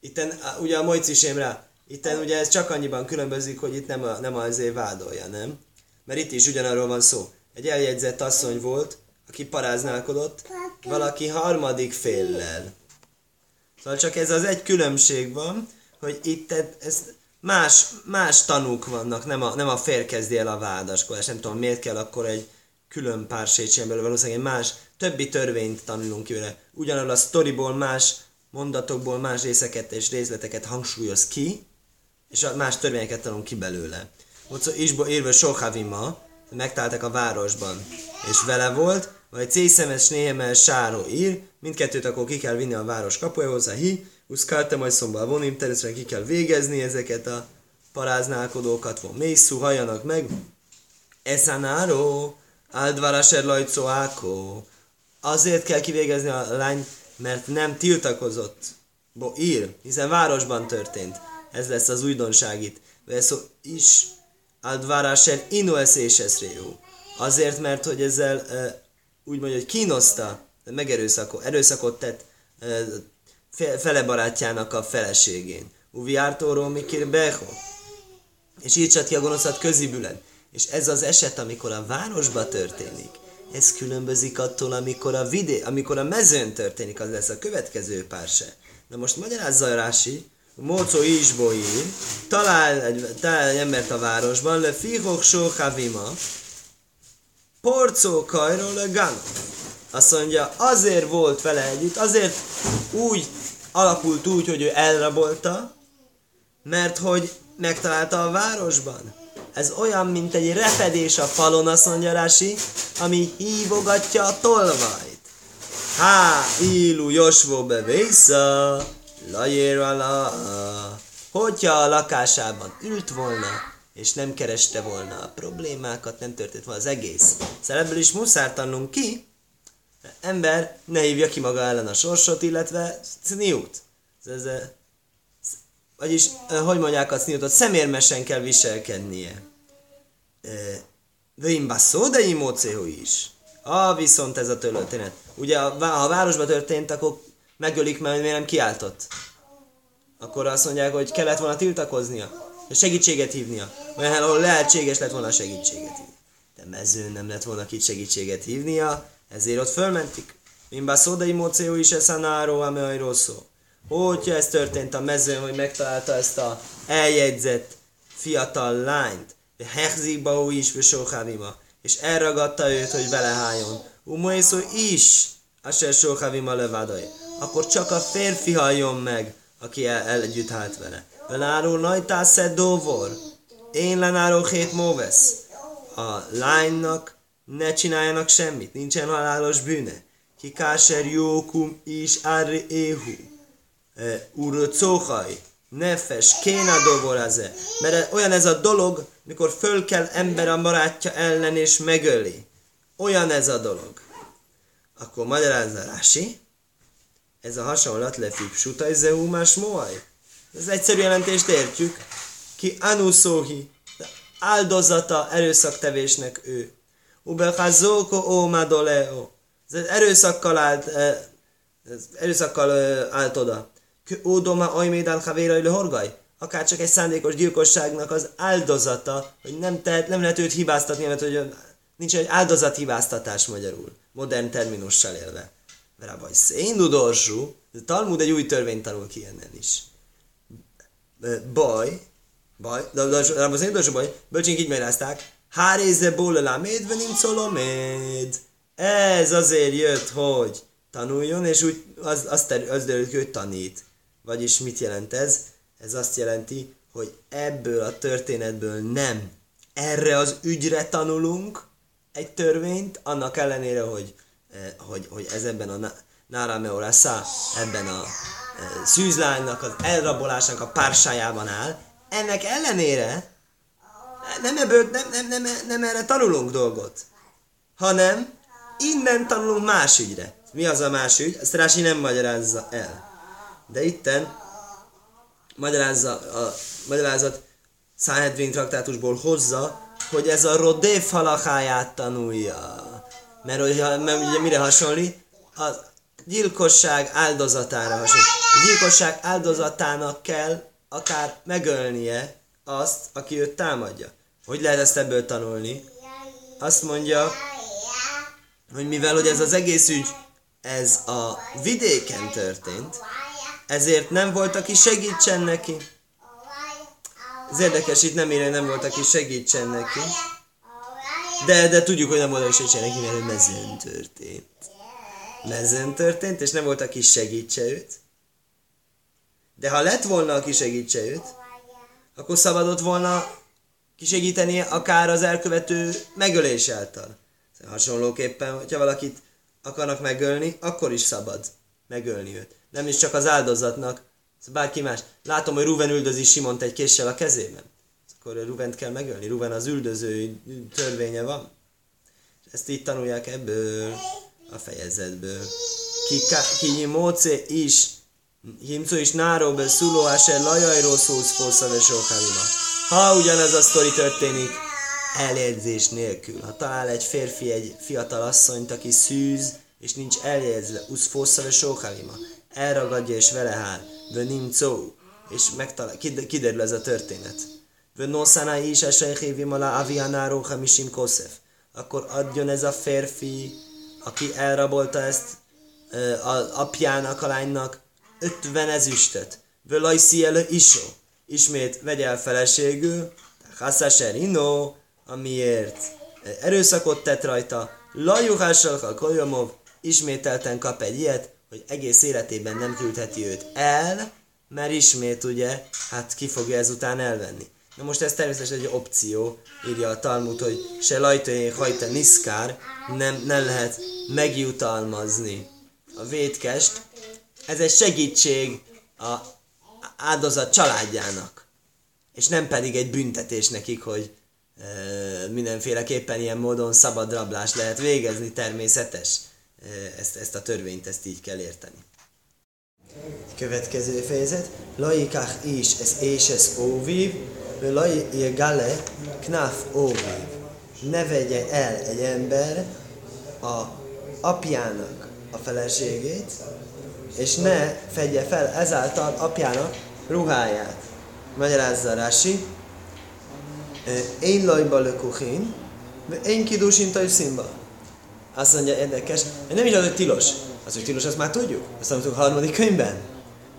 Itten, ugye a Mojcis rá, itten ugye ez csak annyiban különbözik, hogy itt nem, a, nem azért vádolja, nem? Mert itt is ugyanarról van szó. Egy eljegyzett asszony volt, aki paráználkodott, valaki harmadik féllel. Szóval csak ez az egy különbség van, hogy itt ez más, más tanúk vannak, nem a, nem a fér kezdi el a vádaskodást. Nem tudom, miért kell akkor egy külön pár sétsen belőle, valószínűleg más, többi törvényt tanulunk ki vele. Ugyanarról a sztoriból más mondatokból más részeket és részleteket hangsúlyoz ki, és más törvényeket tanulunk ki belőle. Ott Isbo érve Sohavima, megtaláltak a városban, és vele volt, vagy Cészemes Néhemel Sáró ír, mindkettőt akkor ki kell vinni a város kapujához, a hi, uszkálte majd szomba vonim, természetesen ki kell végezni ezeket a paráználkodókat, von mészú, halljanak meg. Eszanáró, Áldvaraser lajcó ákó. Azért kell kivégezni a lány, mert nem tiltakozott. Bo ír, hiszen városban történt. Ez lesz az újdonság itt. Veszó is Áldvaraser inoeszéses réú. Azért, mert hogy ezzel úgy mondja, hogy kínoszta, megerőszakot, erőszakot tett fele barátjának a feleségén. Uvi ártóról mikir beho. És így ki a gonoszat közibülen. És ez az eset, amikor a városba történik, ez különbözik attól, amikor a, vidé, amikor a mezőn történik, az lesz a következő párse. Na most magyarázza Rási, Mócó Isbói talál egy, talál egy embert a városban, le fihok sóhavima, porcó kajról le gan. Azt mondja, azért volt vele együtt, azért úgy alakult úgy, hogy ő elrabolta, mert hogy megtalálta a városban. Ez olyan, mint egy repedés a falon, azt mondja Rási, ami hívogatja a tolvajt. Há, ilu Josvó bevésza, lajér alá. Hogyha a lakásában ült volna, és nem kereste volna a problémákat, nem történt volna az egész. Szóval ebből is muszáj tannunk ki, ember ne hívja ki maga ellen a sorsot, illetve cniut. Ez, ez, vagyis, hogy mondják a cniutot, szemérmesen kell viselkednie. De szó, de imócéhó is. Ah, viszont ez a történet. Ugye, ha a városban történt, akkor megölik, mert miért nem kiáltott. Akkor azt mondják, hogy kellett volna tiltakoznia, segítséget hívnia. Olyan, ahol lehetséges lett volna segítséget hívni. De mezőn nem lett volna kit segítséget hívnia, ezért ott fölmentik. Minbá szódai mocéó is ez a náró, amely rosszó. Hogyha ez történt a mezőn, hogy megtalálta ezt a eljegyzett fiatal lányt, de hechzikba is besóhávima, és elragadta őt, hogy vele hájon. Umoészó is, se sóhávima levádaj. Akkor csak a férfi halljon meg, aki el, el együtt hált vele. Venáró najtásze dóvor. Én lenáró hét móvesz. A lánynak ne csináljanak semmit, nincsen halálos bűne. Ki káser jókum is árri éhu. Uro cóhaj, nefes, kéna doboraze. Mert olyan ez a dolog, mikor föl kell ember a barátja ellen és megöli. Olyan ez a dolog. Akkor magyarázza Rási. Ez a hasonlat lefip sutaj zehu más moaj. Ez egyszerű jelentést értjük. Ki anuszóhi, áldozata erőszaktevésnek ő. Ubechazóko ó madoleo. Ez erőszakkal állt, eh, ez erőszakkal állt oda. Ódoma ajmédán havérai horgaj. Akár csak egy szándékos gyilkosságnak az áldozata, hogy nem, tehet, nem lehet őt hibáztatni, mert hogy nincs egy áldozathibáztatás magyarul, modern terminussal élve. Rabaj szén dudorsú, Talmud egy új törvényt tanul ki ennen is. Baj, baj, de Rabaj szén dudorsú baj, bölcsink így magyarázták, Háréze bóla méd, nincs szoloméd. Ez azért jött, hogy tanuljon, és úgy az, azt, az derült hogy tanít. Vagyis mit jelent ez? Ez azt jelenti, hogy ebből a történetből nem erre az ügyre tanulunk egy törvényt, annak ellenére, hogy, eh, hogy, hogy ez ebben a Nára Meorasa, ebben a eh, szűzlánynak, az elrabolásnak a pársájában áll. Ennek ellenére nem, ebből, nem, nem, nem, nem erre tanulunk dolgot, hanem innen tanulunk más ügyre. Mi az a más ügy? Ezt Rási nem magyarázza el. De itten magyarázza, a magyarázat Száhedvin traktátusból hozza, hogy ez a Rodéf halakáját tanulja. Mert, hogyha, mert ugye mire hasonlít? A gyilkosság áldozatára hasonlít. A gyilkosság áldozatának kell akár megölnie azt, aki őt támadja. Hogy lehet ezt ebből tanulni? Azt mondja, hogy mivel hogy ez az egész ügy, ez a vidéken történt, ezért nem volt, aki segítsen neki. Ez érdekes, itt nem írja, nem volt, aki segítsen neki. De, de tudjuk, hogy nem volt, aki segítsen neki, mert mezőn történt. Mezőn történt, és nem volt, aki segítse őt. De ha lett volna, aki segítse őt, akkor szabadott volna kisegíteni akár az elkövető megölés által. Hasonlóképpen, hogyha valakit akarnak megölni, akkor is szabad megölni őt. Nem is csak az áldozatnak, bárki más. Látom, hogy Ruven üldözi Simont egy késsel a kezében. Akkor Ruvent kell megölni. Ruven az üldöző törvénye van. Ezt így tanulják ebből a fejezetből. Ki, ki móce is, himco is náróbe szuló lajaj lajajról szósz fószave ha ugyanez a sztori történik, eljegyzés nélkül. Ha talál egy férfi egy fiatal asszonyt, aki szűz, és nincs eljegyzve, usz fosszave sóhalima, elragadja és vele hál, de szó, és megtalál, kiderül ez a történet. Vönoszana is esejhévim alá avianáró hamisim koszef. Akkor adjon ez a férfi, aki elrabolta ezt az apjának, a lánynak, 50 ezüstöt. Völaj elő isó. Ismét vegye el feleségül, Hassaser ino, amiért erőszakot tett rajta, Lajuhással Kolyomov ismételten kap egy ilyet, hogy egész életében nem küldheti őt el, mert ismét ugye, hát ki fogja ezután elvenni. Na most ez természetesen egy opció, írja a Talmud, hogy se lajtai hajta niszkár, nem, nem lehet megjutalmazni a vétkest. Ez egy segítség a áldozat családjának, és nem pedig egy büntetés nekik, hogy e, mindenféleképpen ilyen módon szabad rablást lehet végezni, természetes. Ezt, ezt a törvényt, ezt így kell érteni. Következő fejezet. Laikach is, ez és ez óvív, Laj gale knaf óvív. Ne vegye el egy ember a apjának a feleségét, és ne fedje fel ezáltal apjának ruháját. Magyarázza Rási. Én lajba lökuchin, én kidusin tajszimba. Azt mondja, érdekes, nem is az, hogy tilos. Az, hogy tilos, azt már tudjuk. Azt mondjuk a harmadik könyvben.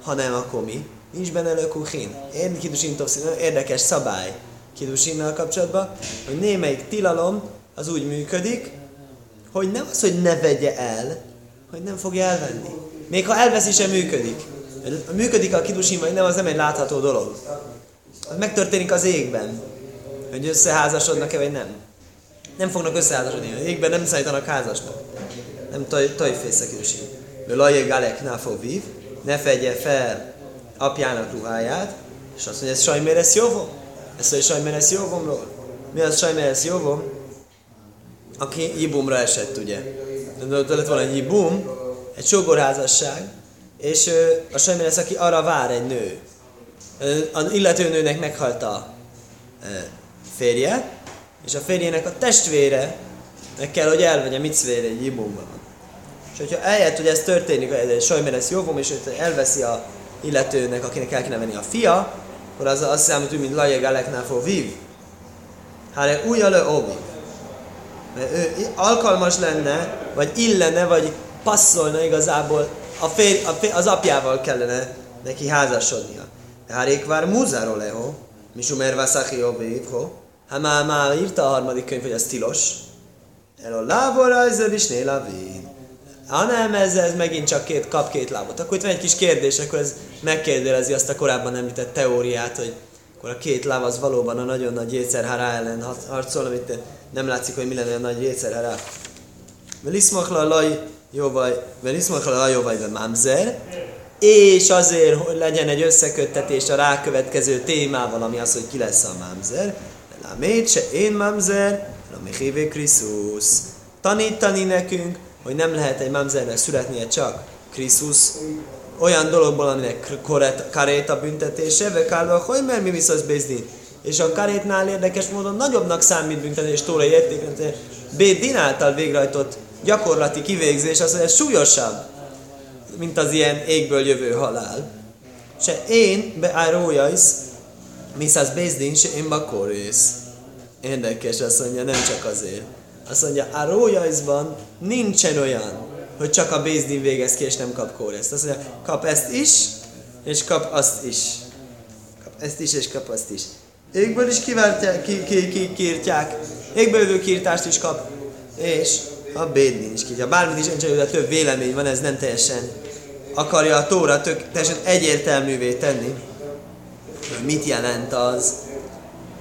Hanem akkor mi? Nincs benne lökuchin. Én kidusin érdekes szabály kidusinnal kapcsolatban, hogy némelyik tilalom az úgy működik, hogy nem az, hogy ne vegye el, hogy nem fogja elvenni. Még ha elveszi, sem működik. Működik a kidusin, vagy nem, az nem egy látható dolog. Az megtörténik az égben, hogy összeházasodnak-e, vagy nem. Nem fognak összeházasodni. Az égben nem szállítanak házasnak. Nem tojfész a kidusin. Lajé galek náfovív, ne fedje fel apjának ruháját, és azt mondja, ez sajméresz jóvom? Ezt mondja, sajméresz jóvomról? Mi az sajméresz jóvom? Aki Jibumra esett, ugye? De lett volna egy Jibum, egy sógorházasság, és a sajmén lesz, aki arra vár egy nő. Az illető nőnek meghalt a férje, és a férjének a testvére meg kell, hogy elvegye micvére egy ibumban. És hogyha eljött, hogy ez történik, egy sajmeres jóvom, és elveszi a illetőnek, akinek el kéne venni a fia, akkor az azt számít, mint lajeg aleknál fog vív. Hát új le obi. Mert ő alkalmas lenne, vagy illene, vagy passzolna igazából, a fér, a fér, az apjával kellene neki házasodnia. Hárék vár múzáról leho, misumer vaszachi obévho, ha már, már írta a harmadik könyv, hogy ez tilos. El a lábor ezzel is nél Ha nem, ez, ez megint csak két, kap két lábot. Akkor itt van egy kis kérdés, akkor ez megkérdezi azt a korábban említett teóriát, hogy akkor a két láb az valóban a nagyon nagy jétszerhára ellen harcol, amit nem látszik, hogy mi lenne a nagy jétszerhára. Veliszmachla laj jóvaj, veliszmachla laj jóvaj mamzer, és azért, hogy legyen egy összeköttetés a rákövetkező témával, ami az, hogy ki lesz a mamzer, Lámét se én mamzer, Lamichivé Krisztus. Tanítani nekünk, hogy nem lehet egy mamzernek születnie csak Krisztus, olyan dologból, aminek karéta büntetése, ve kálva, hogy mert mi viszont bézni. És a karétnál érdekes módon nagyobbnak számít büntetés tóra érték, Bédin által végrehajtott gyakorlati kivégzés az, ez súlyosabb, mint az ilyen égből jövő halál. Se én beárójajsz, miszáz bézdin, se én bakorész. Érdekes, azt mondja, nem csak azért. Azt mondja, árójajszban nincsen olyan, hogy csak a Bézdin végez ki, és nem kap kórészt. Azt mondja, kap ezt is, és kap azt is. Kap ezt is, és kap azt is. Égből is kivártják, ki, ki, ki, kiírtják, égből jövő kiirtást is kap, és a Bédin is kiírtja. Bármit is, de több vélemény van, ez nem teljesen akarja a Tóra tök, teljesen egyértelművé tenni, hogy mit jelent az.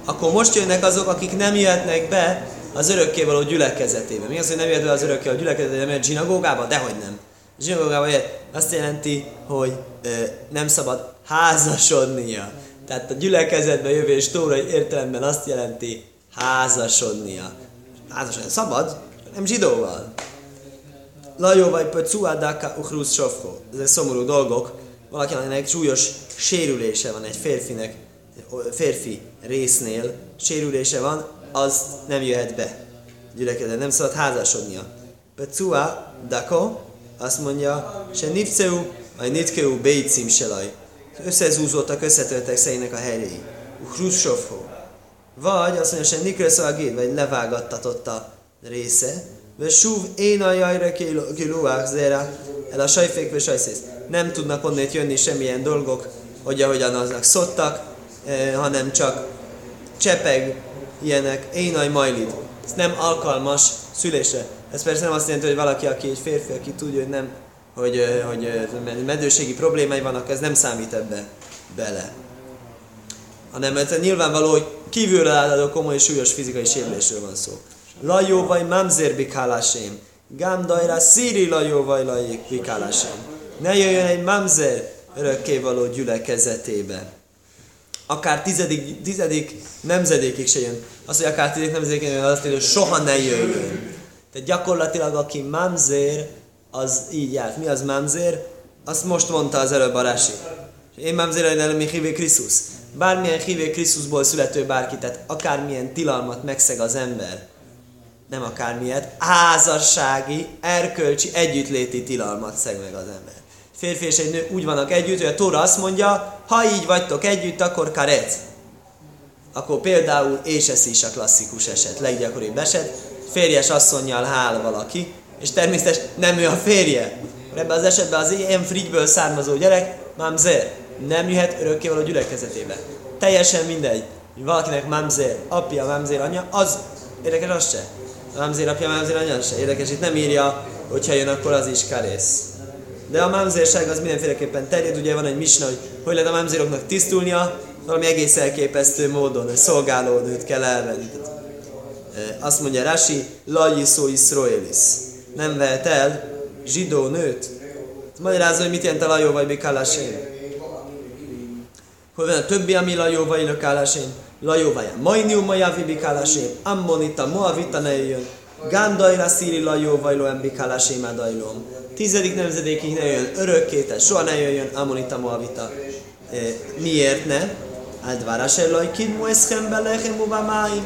Akkor most jönnek azok, akik nem jöhetnek be az örökkévaló gyülekezetébe. Mi az, hogy nem jöhet be az örökkévaló gyülekezetébe, mert zsinagógába? Dehogy nem. Zsinagógába jött. Azt jelenti, hogy ö, nem szabad házasodnia. Tehát a gyülekezetbe jövés tórai értelemben azt jelenti házasodnia. Házasodnia szabad, nem zsidóval. Lajó vagy pöcuádáka uchrusz sofko. Ezek szomorú dolgok. Valakinek súlyos sérülése van egy férfinek, férfi résznél sérülése van, az nem jöhet be. Gyülekezet, nem szabad házasodnia. Pecua dako azt mondja, se nipceu, vagy nitkeu beicim selaj. Összezúzódtak, összetörtek szeinek a helyei. Hrusovho. vagy azt mondja, Nikresz a gét, vagy levágattatott a része, vagy súv én a jajra kilóák zera, el a sajfék vagy sajszész. Nem tudnak onnét jönni semmilyen dolgok, hogy ahogyan aznak szottak, eh, hanem csak csepeg ilyenek, én a majlid. Ez nem alkalmas szülésre. Ez persze nem azt jelenti, hogy valaki, aki egy férfi, aki tudja, hogy nem, hogy, hogy medőségi problémái vannak, ez nem számít ebbe bele. Hanem ez nyilvánvaló, hogy kívülre álló komoly súlyos fizikai sérülésről van szó. Lajó vagy mamzer bikálásém. Gám dajra szíri lajó vagy lajék bikálásém. Ne jöjjön egy mamzer örökkévaló gyülekezetébe. Akár tizedik, tizedik nemzedékig se jön. Az, hogy akár tizedik nemzedékig jön, az azt hogy soha ne jöjjön. Tehát gyakorlatilag aki mamzer, az így járt. Mi az mamzer? Azt most mondta az előbb a. Én mamzer mi hívé Krisztus. Bármilyen hívé Krisztusból születő bárki, tehát akármilyen tilalmat megszeg az ember, nem akármilyet, házassági, erkölcsi, együttléti tilalmat szeg meg az ember. Férfi és egy nő úgy vannak együtt, hogy a Tóra azt mondja, ha így vagytok együtt, akkor karec. Akkor például és ez is a klasszikus eset, leggyakoribb eset, férjes asszonyjal hál valaki, és természetesen nem ő a férje. Ebben az esetben az ilyen frigyből származó gyerek, mamzer, nem jöhet örökkévaló gyülekezetébe. Teljesen mindegy, valakinek mamzer, apja, mamzer, anya, az érdekes az se. Mamzer apja, mamzer anya se. Érdekes, itt nem írja, hogyha jön, akkor az is karész. De a mamzérság az mindenféleképpen terjed, ugye van egy misna, hogy hogy lehet a mamzéroknak tisztulnia, valami egész elképesztő módon, hogy szolgálódőt kell elvenni. Azt mondja Rashi, Laji szó Iszroelis. Nem vehet el zsidó nőt. Magyarázza, hogy mit jelent a lajó vagy bikálásén. Hogy van a többi, ami lajó vagy lökálásén. Lajó vagy majnium majavi bikálásén. Ammonita moavita ne jöjjön. Gándajra szíri lajó vagy lo embikálásén dajlom. Tizedik nemzedékig ne jöjjön örökké, tehát soha ne jöjjön Ammonita moavita. E, miért ne? Áldvárás ellaj kidmu eszem belechem máim.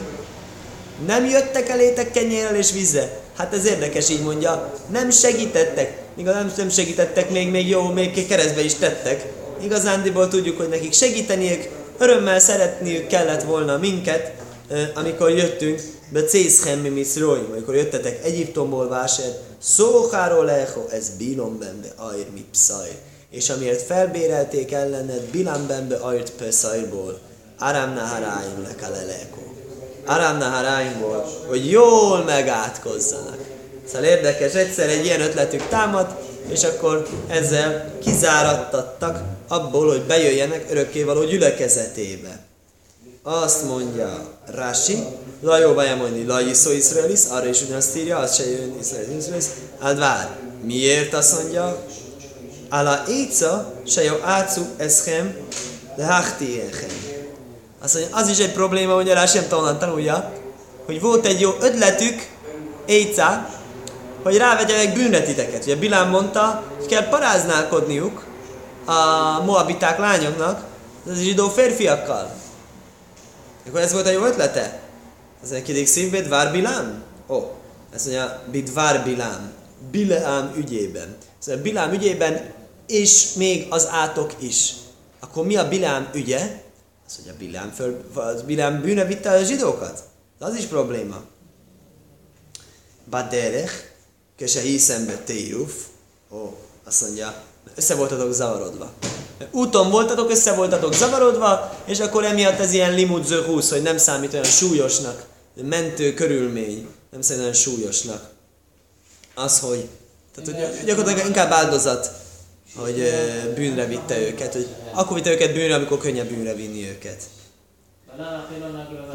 Nem jöttek elétek kenyérrel és vízzel. Hát ez érdekes, így mondja. Nem segítettek. Igazán nem segítettek, még, még jó, még keresztbe is tettek. Igazándiból tudjuk, hogy nekik segíteniük, örömmel szeretniük kellett volna minket, amikor jöttünk, be cészhem mi miszróim, amikor jöttetek Egyiptomból vásár, szóháról leho, ez bílombenbe ajr mi pszaj. És amiért felbérelték ellened bilambenbe ajrt peszajrból, aram naharáim lekaleleko. Aram naharáimból, hogy jól megátkozzanak. Szóval érdekes, egyszer egy ilyen ötletük támad, és akkor ezzel kizárattattak abból, hogy bejöjjenek örökkévaló gyülekezetébe. Azt mondja Rashi, Lajó mondani, Laj iszó Iszraelis, arra is ugyanazt írja, az se jön Iszraelis, Aldvár. Miért azt mondja? Ala éca, se jó ácu eschem, de hachti Azt mondja, az is egy probléma, hogy a Rashi nem tanulja, hogy volt egy jó ötletük, Éca, hogy rávegyenek bűnre titeket. Ugye Bilám mondta, hogy kell paráználkodniuk a moabiták lányoknak, az zsidó férfiakkal. Akkor ez volt a jó ötlete? Az egy kidik szívbe, Dvár Bilám? Ó, oh, ezt mondja, Bidvár Bilám. Bileám ügyében. Szóval Bilám ügyében, és még az átok is. Akkor mi a Bilám ügye? Az, hogy a Bilám, föl, az Bilám bűne vitte a zsidókat. Az is probléma. Baderech, Kese hiszem be téruf. Ó, azt mondja, össze voltatok zavarodva. Úton voltatok, össze voltatok zavarodva, és akkor emiatt ez ilyen limud zöhúsz, hogy nem számít olyan súlyosnak, mentő körülmény, nem számít olyan súlyosnak. Az, hogy, tehát, hogy gyakorlatilag inkább áldozat, hogy bűnre vitte őket, hogy akkor vitte őket bűnre, amikor könnyebb bűnre vinni őket.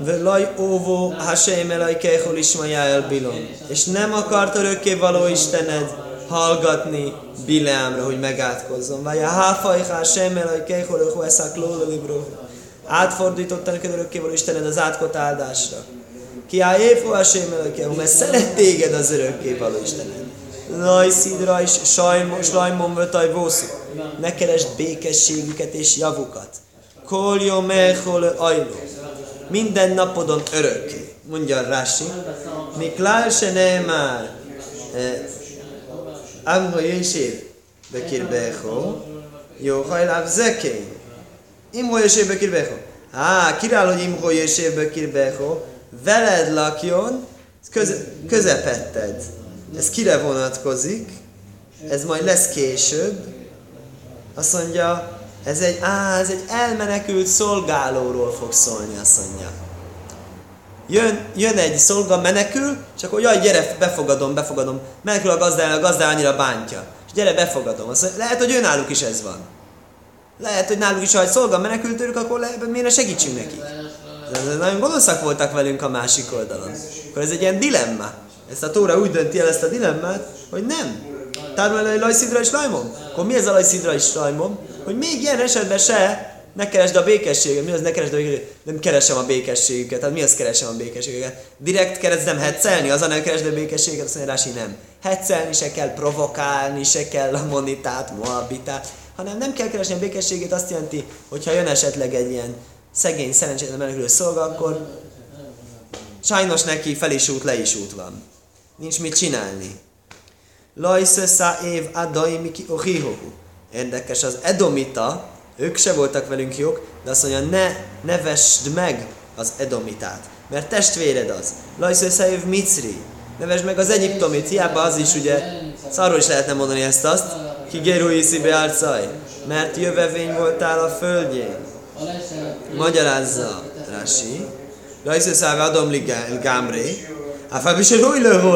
Velaj óvó Hashem elaj kehol ismaja bilon. És nem akart örökké való Istened hallgatni Bileámra, hogy megátkozzon. Vagy a háfaj Hashem elaj kehol öhu eszak libro. Átfordította neked örökké való Istened az átkot áldásra. Ki á éfó Hashem elaj kehol, mert szeret téged az örökké való Istened. Laj szidra is sajmon vötaj vószú. Ne keresd békességüket és javukat Kol jomechol ajló. Minden napodon örökké. Mondja Rashi. Miklál se ne már. Amho yeshiv bekirbecho. Jó hajláv zekén. Imho yeshiv bekirbecho. Á, királ, hogy imhó jössébből kirbeho, veled lakjon, köz, közepetted. Ez kire vonatkozik? Ez majd lesz később. Azt mondja, ez egy, á, ez egy elmenekült szolgálóról fog szólni, azt mondja. Jön, jön egy szolga, menekül, és akkor jaj, gyere, befogadom, befogadom. Menekül a gazdája, a gazdája annyira bántja. És gyere, befogadom. Azt mondja, lehet, hogy ő náluk is ez van. Lehet, hogy náluk is, ha egy szolga menekült tőlük, akkor lehet, miért ne segítsünk neki. De nagyon gonoszak voltak velünk a másik oldalon. Akkor ez egy ilyen dilemma. Ezt a Tóra úgy dönti el ezt a dilemmát, hogy nem. Tármelői lajszidra és lajmom. Akkor mi ez a lajszidra és lajmom? Hogy még ilyen esetben se ne keresd a békességet. Mi az ne keresd a békességet? Nem keresem a békességüket. Tehát mi az keresem a békességüket? Direkt keresdem hetszelni? Az a nem keresd a békességet? Azt mondja, Rási, nem. Hetszelni se kell provokálni, se kell a monitát, moabitát, hanem nem kell keresni a békességet, azt jelenti, hogy ha jön esetleg egy ilyen szegény, szerencsétlen menekülő szolga, akkor sajnos neki fel is út, le is út van. Nincs mit csinálni. Lajszösszá év adai miki ohihohu. Érdekes, az edomita, ők se voltak velünk jók, de azt mondja, ne, ne vesd meg az edomitát, mert testvéred az. Lajszösszá év micri. Nevesd meg az egyiptomit, hiába az is ugye, szarról is lehetne mondani ezt azt, ki Gerúiszi beárcaj, mert jövevény voltál a földjén. Magyarázza Rashi. Rajsz száve adom gámré. Áfá is egy új lövó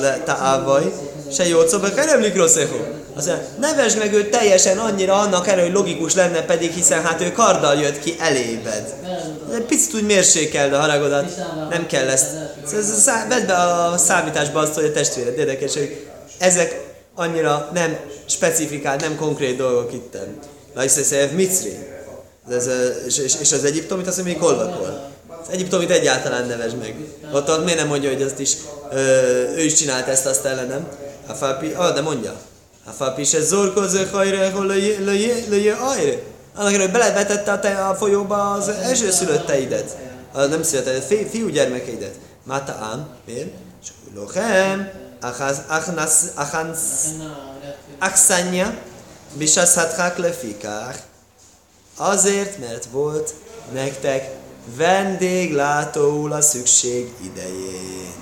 letávaj. Se jó szoba keremlik rosszéhó. Azt nevesd meg őt teljesen annyira annak erő, hogy logikus lenne pedig, hiszen hát ő karddal jött ki elébed. Egy picit úgy mérsékeld a haragodat, nem kell ezt. Vedd be a számításba azt, hogy a testvéred érdekes, hogy ezek annyira nem specifikált, nem konkrét dolgok itt. Lajszeszev Micri. Ez, és, és, és, az egyiptomit azt mondja, golvakol. Az egyiptomit egyáltalán nevez meg. Ott, ott miért nem mondja, hogy azt is, ö, ő is csinált ezt, azt ellenem. A fápi, ah, de mondja. A fápi se zorkozó hajra, hol löjje ajre. Annak hogy belevetette a, te, a folyóba az első szülötteidet. Nem született, fi, fiú gyermekeidet. Máta ám, miért? És lochem, Akszanya, Bisaszhathák lefikák. Azért, mert volt nektek vendéglátóul a szükség idején.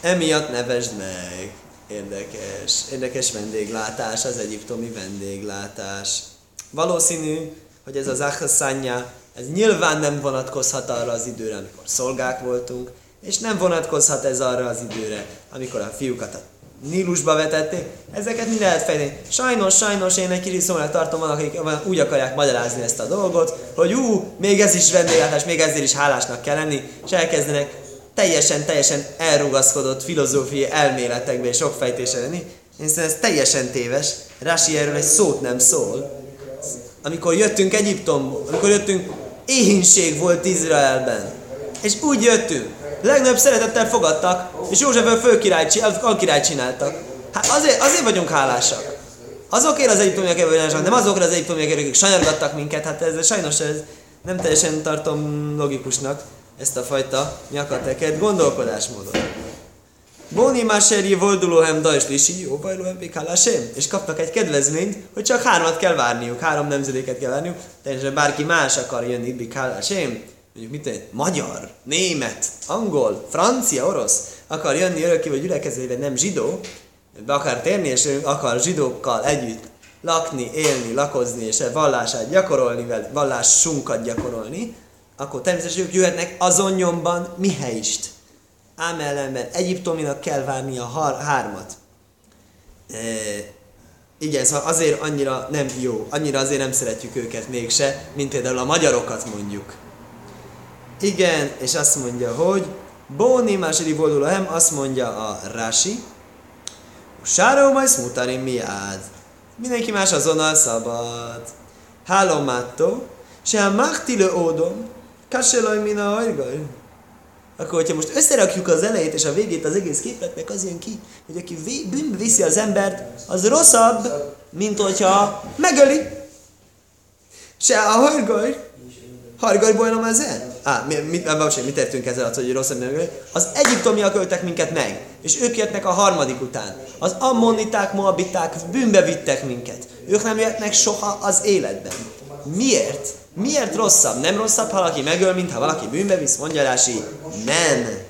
Emiatt nevesd meg. Érdekes. Érdekes vendéglátás, az egyiptomi vendéglátás. Valószínű, hogy ez az Achaszanya, ez nyilván nem vonatkozhat arra az időre, amikor szolgák voltunk, és nem vonatkozhat ez arra az időre, amikor a fiúkat a Nílusba vetették, ezeket mi lehet fejlődni. Sajnos, sajnos én egy kicsit szóval tartom, van, akik úgy akarják magyarázni ezt a dolgot, hogy ú, még ez is vendéglátás, még ezért is hálásnak kell lenni, és elkezdenek teljesen, teljesen elrugaszkodott filozófiai elméletekbe és sok fejtésre lenni. Én szerintem ez teljesen téves. Rasi erről egy szót nem szól. Amikor jöttünk Egyiptomból, amikor jöttünk, éhínség volt Izraelben. És úgy jöttünk, legnagyobb szeretettel fogadtak, és Józsefből főkirály, király csináltak. Hát azért, azért vagyunk hálásak. Azokért az egyiptomiak hálásak, nem azokra az egyiptomiak, akik sanyargattak minket, hát ez sajnos ez nem teljesen tartom logikusnak ezt a fajta nyakateket gondolkodásmódot. Bóni Máseri Voldulóhem Dajs Lisi, Jóbajlóhem Pikálásém, és kaptak egy kedvezményt, hogy csak hármat kell várniuk, három nemzedéket kell várniuk, teljesen bárki más akar jönni Pikálásém, mondjuk mit magyar, német, angol, francia, orosz akar jönni örökkévaló gyülekezetbe, nem zsidó, be akar térni, és akar zsidókkal együtt lakni, élni, lakozni, és vallását gyakorolni, vallásunkat gyakorolni, akkor természetesen ők jöhetnek azon nyomban mihelyist. Ám ellenben Egyiptominak kell várni a har- hármat. E, igen, szóval azért annyira nem jó, annyira azért nem szeretjük őket mégse, mint például a magyarokat mondjuk. Igen, és azt mondja, hogy Bóni második hem, azt mondja a Rashi, Sáró majd mutarim miád. Mindenki más azonnal szabad. Hálomátó, se a machtilő ódom, kaselaj mina ajgaj. Akkor, hogyha most összerakjuk az elejét és a végét az egész képletnek, az jön ki, hogy aki bűnbe viszi az embert, az rosszabb, mint hogyha megöli. Se a hajgaj, Hargaj bajnom ezzel? Á, mi, mit, mit, mit tettünk ezzel, hogy rossz Az egyiptomiak öltek minket meg, és ők jöttnek a harmadik után. Az ammoniták, moabiták bűnbe vittek minket. Ők nem jöttnek soha az életben. Miért? Miért rosszabb? Nem rosszabb, ha valaki megöl, mint ha valaki bűnbe visz? Mondja Rási, nem.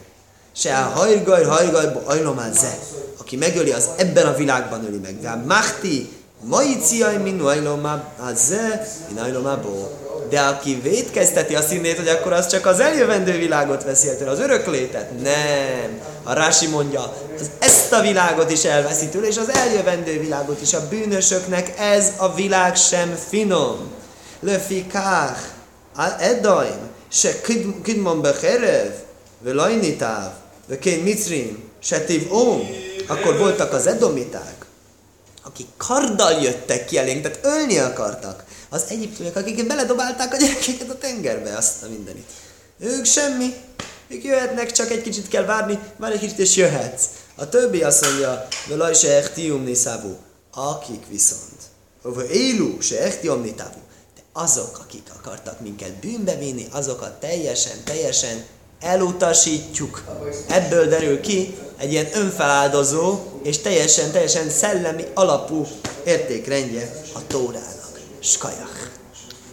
Se a hajgaj, hajgaj, ajlomán ze. Aki megöli, az ebben a világban öli meg. De Mahti, mai ciaj, minu ajlomá, ze, min ajlomából. De aki védkezteti a színét, hogy akkor az csak az eljövendő világot veszi el az öröklétet. Nem. A Rási mondja, az ezt a világot is elveszi tőle, és az eljövendő világot is. A bűnösöknek ez a világ sem finom. לפיכך, אדוים, שקדמון בחרב, ולא ניתב, וכן מצרים, שטבעו, akkor voltak az edomiták, akik karddal jöttek ki elénk, tehát ölni akartak. Az egyiptomiak, akik beledobálták a gyerekeket a tengerbe, azt a mindenit. Ők semmi. Ők jöhetnek, csak egy kicsit kell várni, várj egy kicsit és jöhetsz. A többi azt mondja, velaj se echtium niszávu. Akik viszont. Vagy élu se echtium nitávu azok, akik akartak minket bűnbe vinni, azokat teljesen, teljesen elutasítjuk. Ebből derül ki egy ilyen önfeláldozó és teljesen, teljesen szellemi alapú értékrendje a Tórának. Skajach.